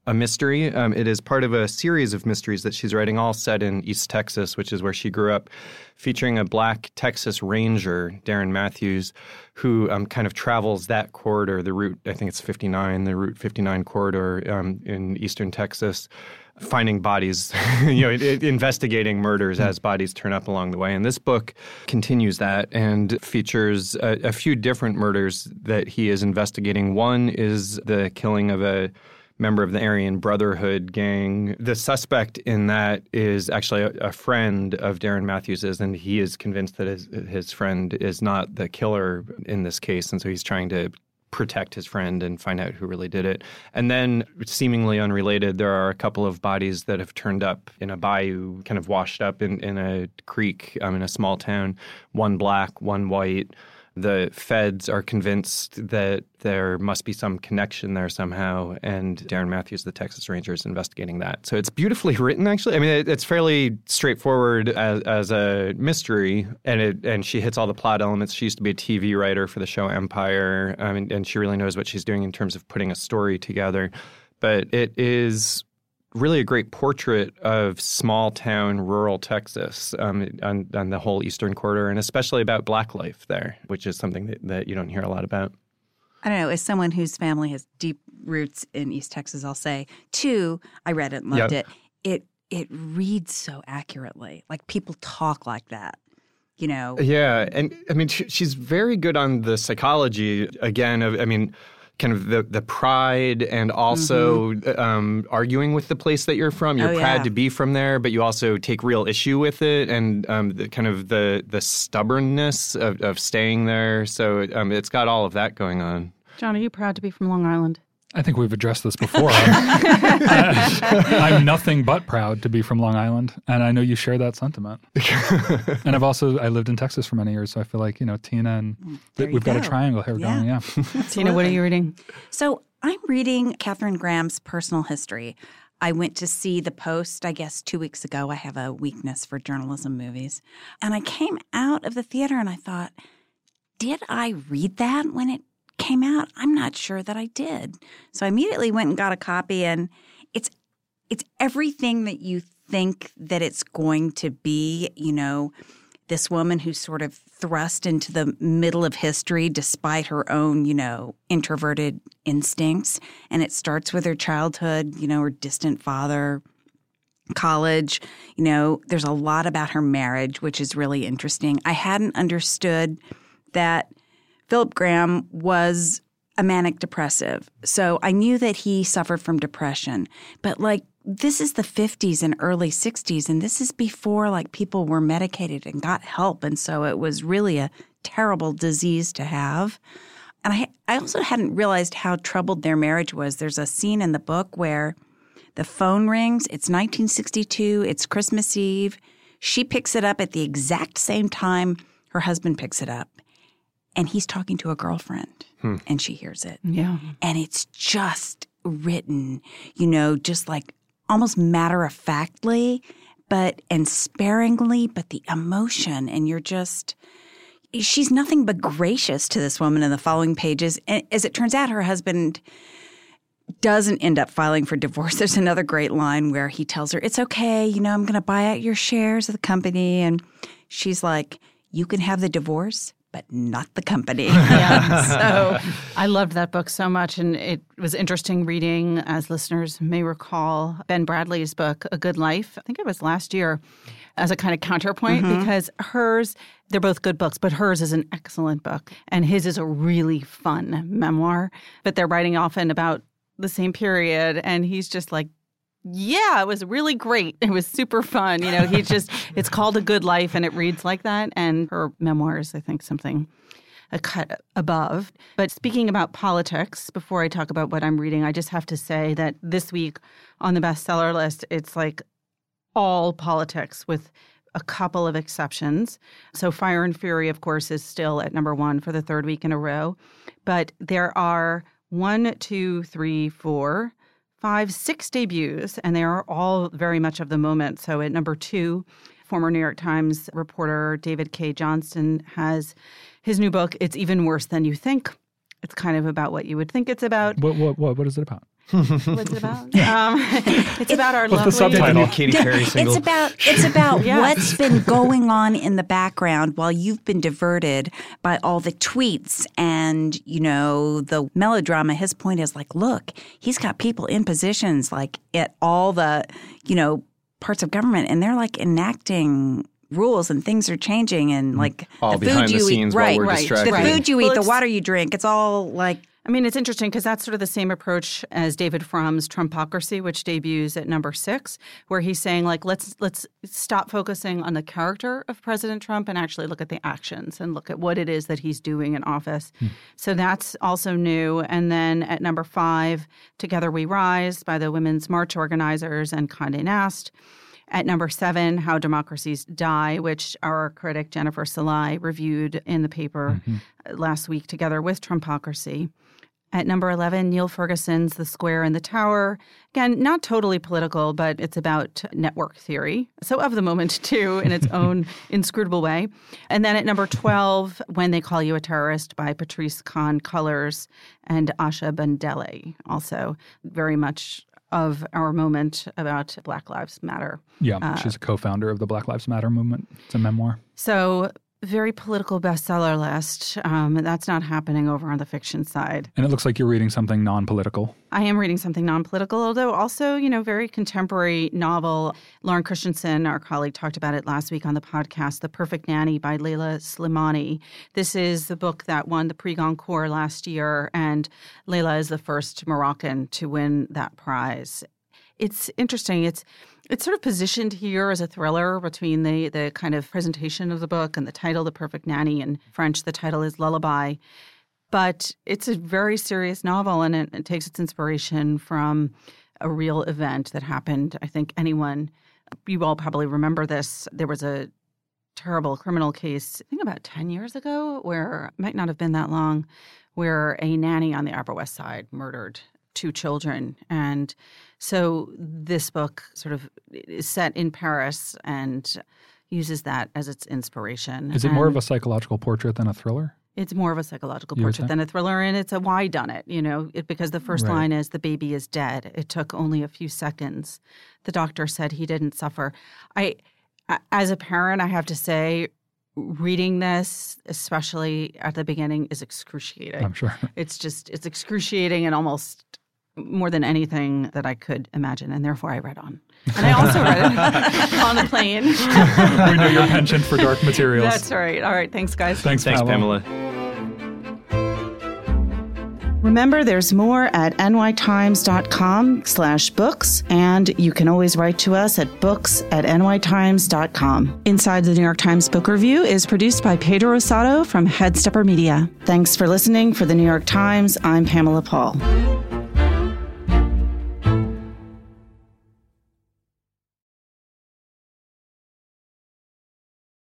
a mystery. Um, it is part of a series of mysteries that she's writing, all set in East Texas, which is where she grew up, featuring a black Texas Ranger, Darren Mathews, who um, kind of travels that corridor, the route, I think it's 59, the Route 59 corridor um, in eastern Texas, finding bodies, you know, investigating murders as bodies turn up along the way. And this book continues that and features a, a few different murders that he is investigating. One is the killing of a member of the Aryan Brotherhood gang. The suspect in that is actually a, a, friend of Darren Mathews's, and he is convinced that his, his friend is not the killer in this case, and so he's trying to protect his friend and find out who really did it. And then, seemingly unrelated, there are a couple of bodies that have turned up in a bayou, kind of washed up in, in a creek um, in a small town, one black, one white the feds are convinced that there must be some connection there somehow, and Darren Mathews, the Texas Ranger, is investigating that. So it's beautifully written, actually. I mean, it, it's fairly straightforward as, as a mystery, and it and she hits all the plot elements. She used to be a TV writer for the show Empire, um, I mean, and she really knows what she's doing in terms of putting a story together. But it is really a great portrait of small town rural Texas um, on, on, the whole eastern quarter, and especially about black life there, which is something that, that you don't hear a lot about. I don't know. As someone whose family has deep roots in East Texas, I'll say, two, I read it and loved yep. it. It it reads so accurately. Like people talk like that you know. Yeah, and I mean, she's very good on the psychology. Again, I mean, kind of the, the pride and also mm-hmm. um, arguing with the place that you're from. You're oh, proud yeah. to be from there, but you also take real issue with it and um, the, kind of the the stubbornness of, of staying there. So um, it's got all of that going on. John, are you proud to be from Long Island? I think we've addressed this before. I'm nothing but proud to be from Long Island, and I know you share that sentiment. and I've also I lived in Texas for many years, so I feel like you know Tina and mm, we've got a triangle here yeah. going. Yeah. Tina, what are you reading? So I'm reading Katharine Graham's personal history. I went to see the post, I guess, two weeks ago. I have a weakness for journalism movies. And I came out of the theater and I thought, did I read that when it came out, I'm not sure that I did. So I immediately went and got a copy and it's it's everything that you think that it's going to be, you know, this woman who's sort of thrust into the middle of history despite her own, you know, introverted instincts. And it starts with her childhood, you know, her distant father, college. You know, there's a lot about her marriage, which is really interesting. I hadn't understood that Philip Graham was a manic depressive. So I knew that he suffered from depression. But like this is the 50s and early 60s and this is before like people were medicated and got help and so it was really a terrible disease to have. And I I also hadn't realized how troubled their marriage was. There's a scene in the book where the phone rings. It's 1962, it's Christmas Eve. She picks it up at the exact same time her husband picks it up and he's talking to a girlfriend hmm. and she hears it. Yeah. And it's just written, you know, just like almost matter of factly, but and sparingly, but the emotion and you're just she's nothing but gracious to this woman in the following pages. And as it turns out, her husband doesn't end up filing for divorce. There's another great line where he tells her, It's okay, you know, I'm going to buy out your shares of the company. And she's like, You can have the divorce, but not the company. yeah. So I loved that book so much. And it was interesting reading, as listeners may recall, Ben Bradlee's book, A Good Life. I think it was last year as a kind of counterpoint mm-hmm. because hers, they're both good books, but hers is an excellent book. And his is a really fun memoir. But they're writing often about the same period. And he's just like yeah, it was really great. It was super fun. You know, he just, it's called A Good Life and it reads like that. And her memoirs, I think, something a cut above. But speaking about politics, before I talk about what I'm reading, I just have to say that this week on the bestseller list, it's like all politics with a couple of exceptions. So, Fire and Fury, of course, is still at number one for the third week in a row. But there are one, two, three, four five, six debuts, and they are all very much of the moment. So at number two, former New York Times reporter David Cay Johnston has his new book, It's Even Worse Than You Think. It's kind of about what you would think it's about. What, what, what, what is it about? What's it about? Um, it's about our What's lovely. The subtitle? Katy Perry single. It's about it's about yes. what's been going on in the background while you've been diverted by all the tweets and you know the melodrama. His point is like, look, he's got people in positions like at all the you know parts of government, and they're like enacting rules and things are changing and mm-hmm. like all the food you the eat, right, right, the food you eat, the water you drink, it's all like I mean, it's interesting because that's sort of the same approach as David Frum's Trumpocracy, which debuts at number six, where he's saying like, let's let's stop focusing on the character of President Trump and actually look at the actions and look at what it is that he's doing in office. Hmm. So that's also new. And then at number five, Together We Rise by the Women's March organizers and Condé Nast. At number seven, How Democracies Die, which our critic Jennifer Szalai reviewed in the paper mm-hmm. last week together with Trumpocracy. At number 11, Niall Ferguson's The Square and the Tower. Again, not totally political, but it's about network theory. So of the moment, too, in its own inscrutable way. And then at number 12, When They Call You a Terrorist by Patrisse Khan-Cullors and Asha Bandele. Also very much of our moment about Black Lives Matter. Yeah, uh, she's a co founder of the Black Lives Matter movement. It's a memoir. So very political bestseller list. Um, that's not happening over on the fiction side. And it looks like you're reading something non-political. I am reading something non-political, although also, you know, very contemporary novel. Lauren Christensen, our colleague, talked about it last week on the podcast, The Perfect Nanny by Leila Slimani. This is the book that won the Prix Goncourt last year, and Leila is the first Moroccan to win that prize. It's interesting. It's it's sort of positioned here as a thriller between the the kind of presentation of the book and the title, The Perfect Nanny. In French, the title is Lullaby. But it's a very serious novel, and it, it takes its inspiration from a real event that happened. I think anyone, you all probably remember this. There was a terrible criminal case, I think about 10 years ago, where might not have been that long, where a nanny on the Upper West Side murdered two children. And so this book sort of is set in Paris and uses that as its inspiration. Is it and more of a psychological portrait than a thriller? It's more of a psychological portrait than a thriller, and it's a why done it, you know, it, because the first right. line is the baby is dead. It took only a few seconds. The doctor said he didn't suffer. I, as a parent, I have to say, reading this, especially at the beginning, is excruciating. I'm sure it's just it's excruciating and almost more than anything that I could imagine, and therefore I read on. And I also read it on the plane. we know your penchant for dark materials. That's right. All right. Thanks, guys. Thanks, Thanks Pamela. Pamela. Remember, there's more at nytimes.com slash books, and you can always write to us at books at nytimes.com. Inside the New York Times Book Review is produced by Pedro Rosado from Headstepper Media. Thanks for listening. For the New York Times, I'm Pamela Paul.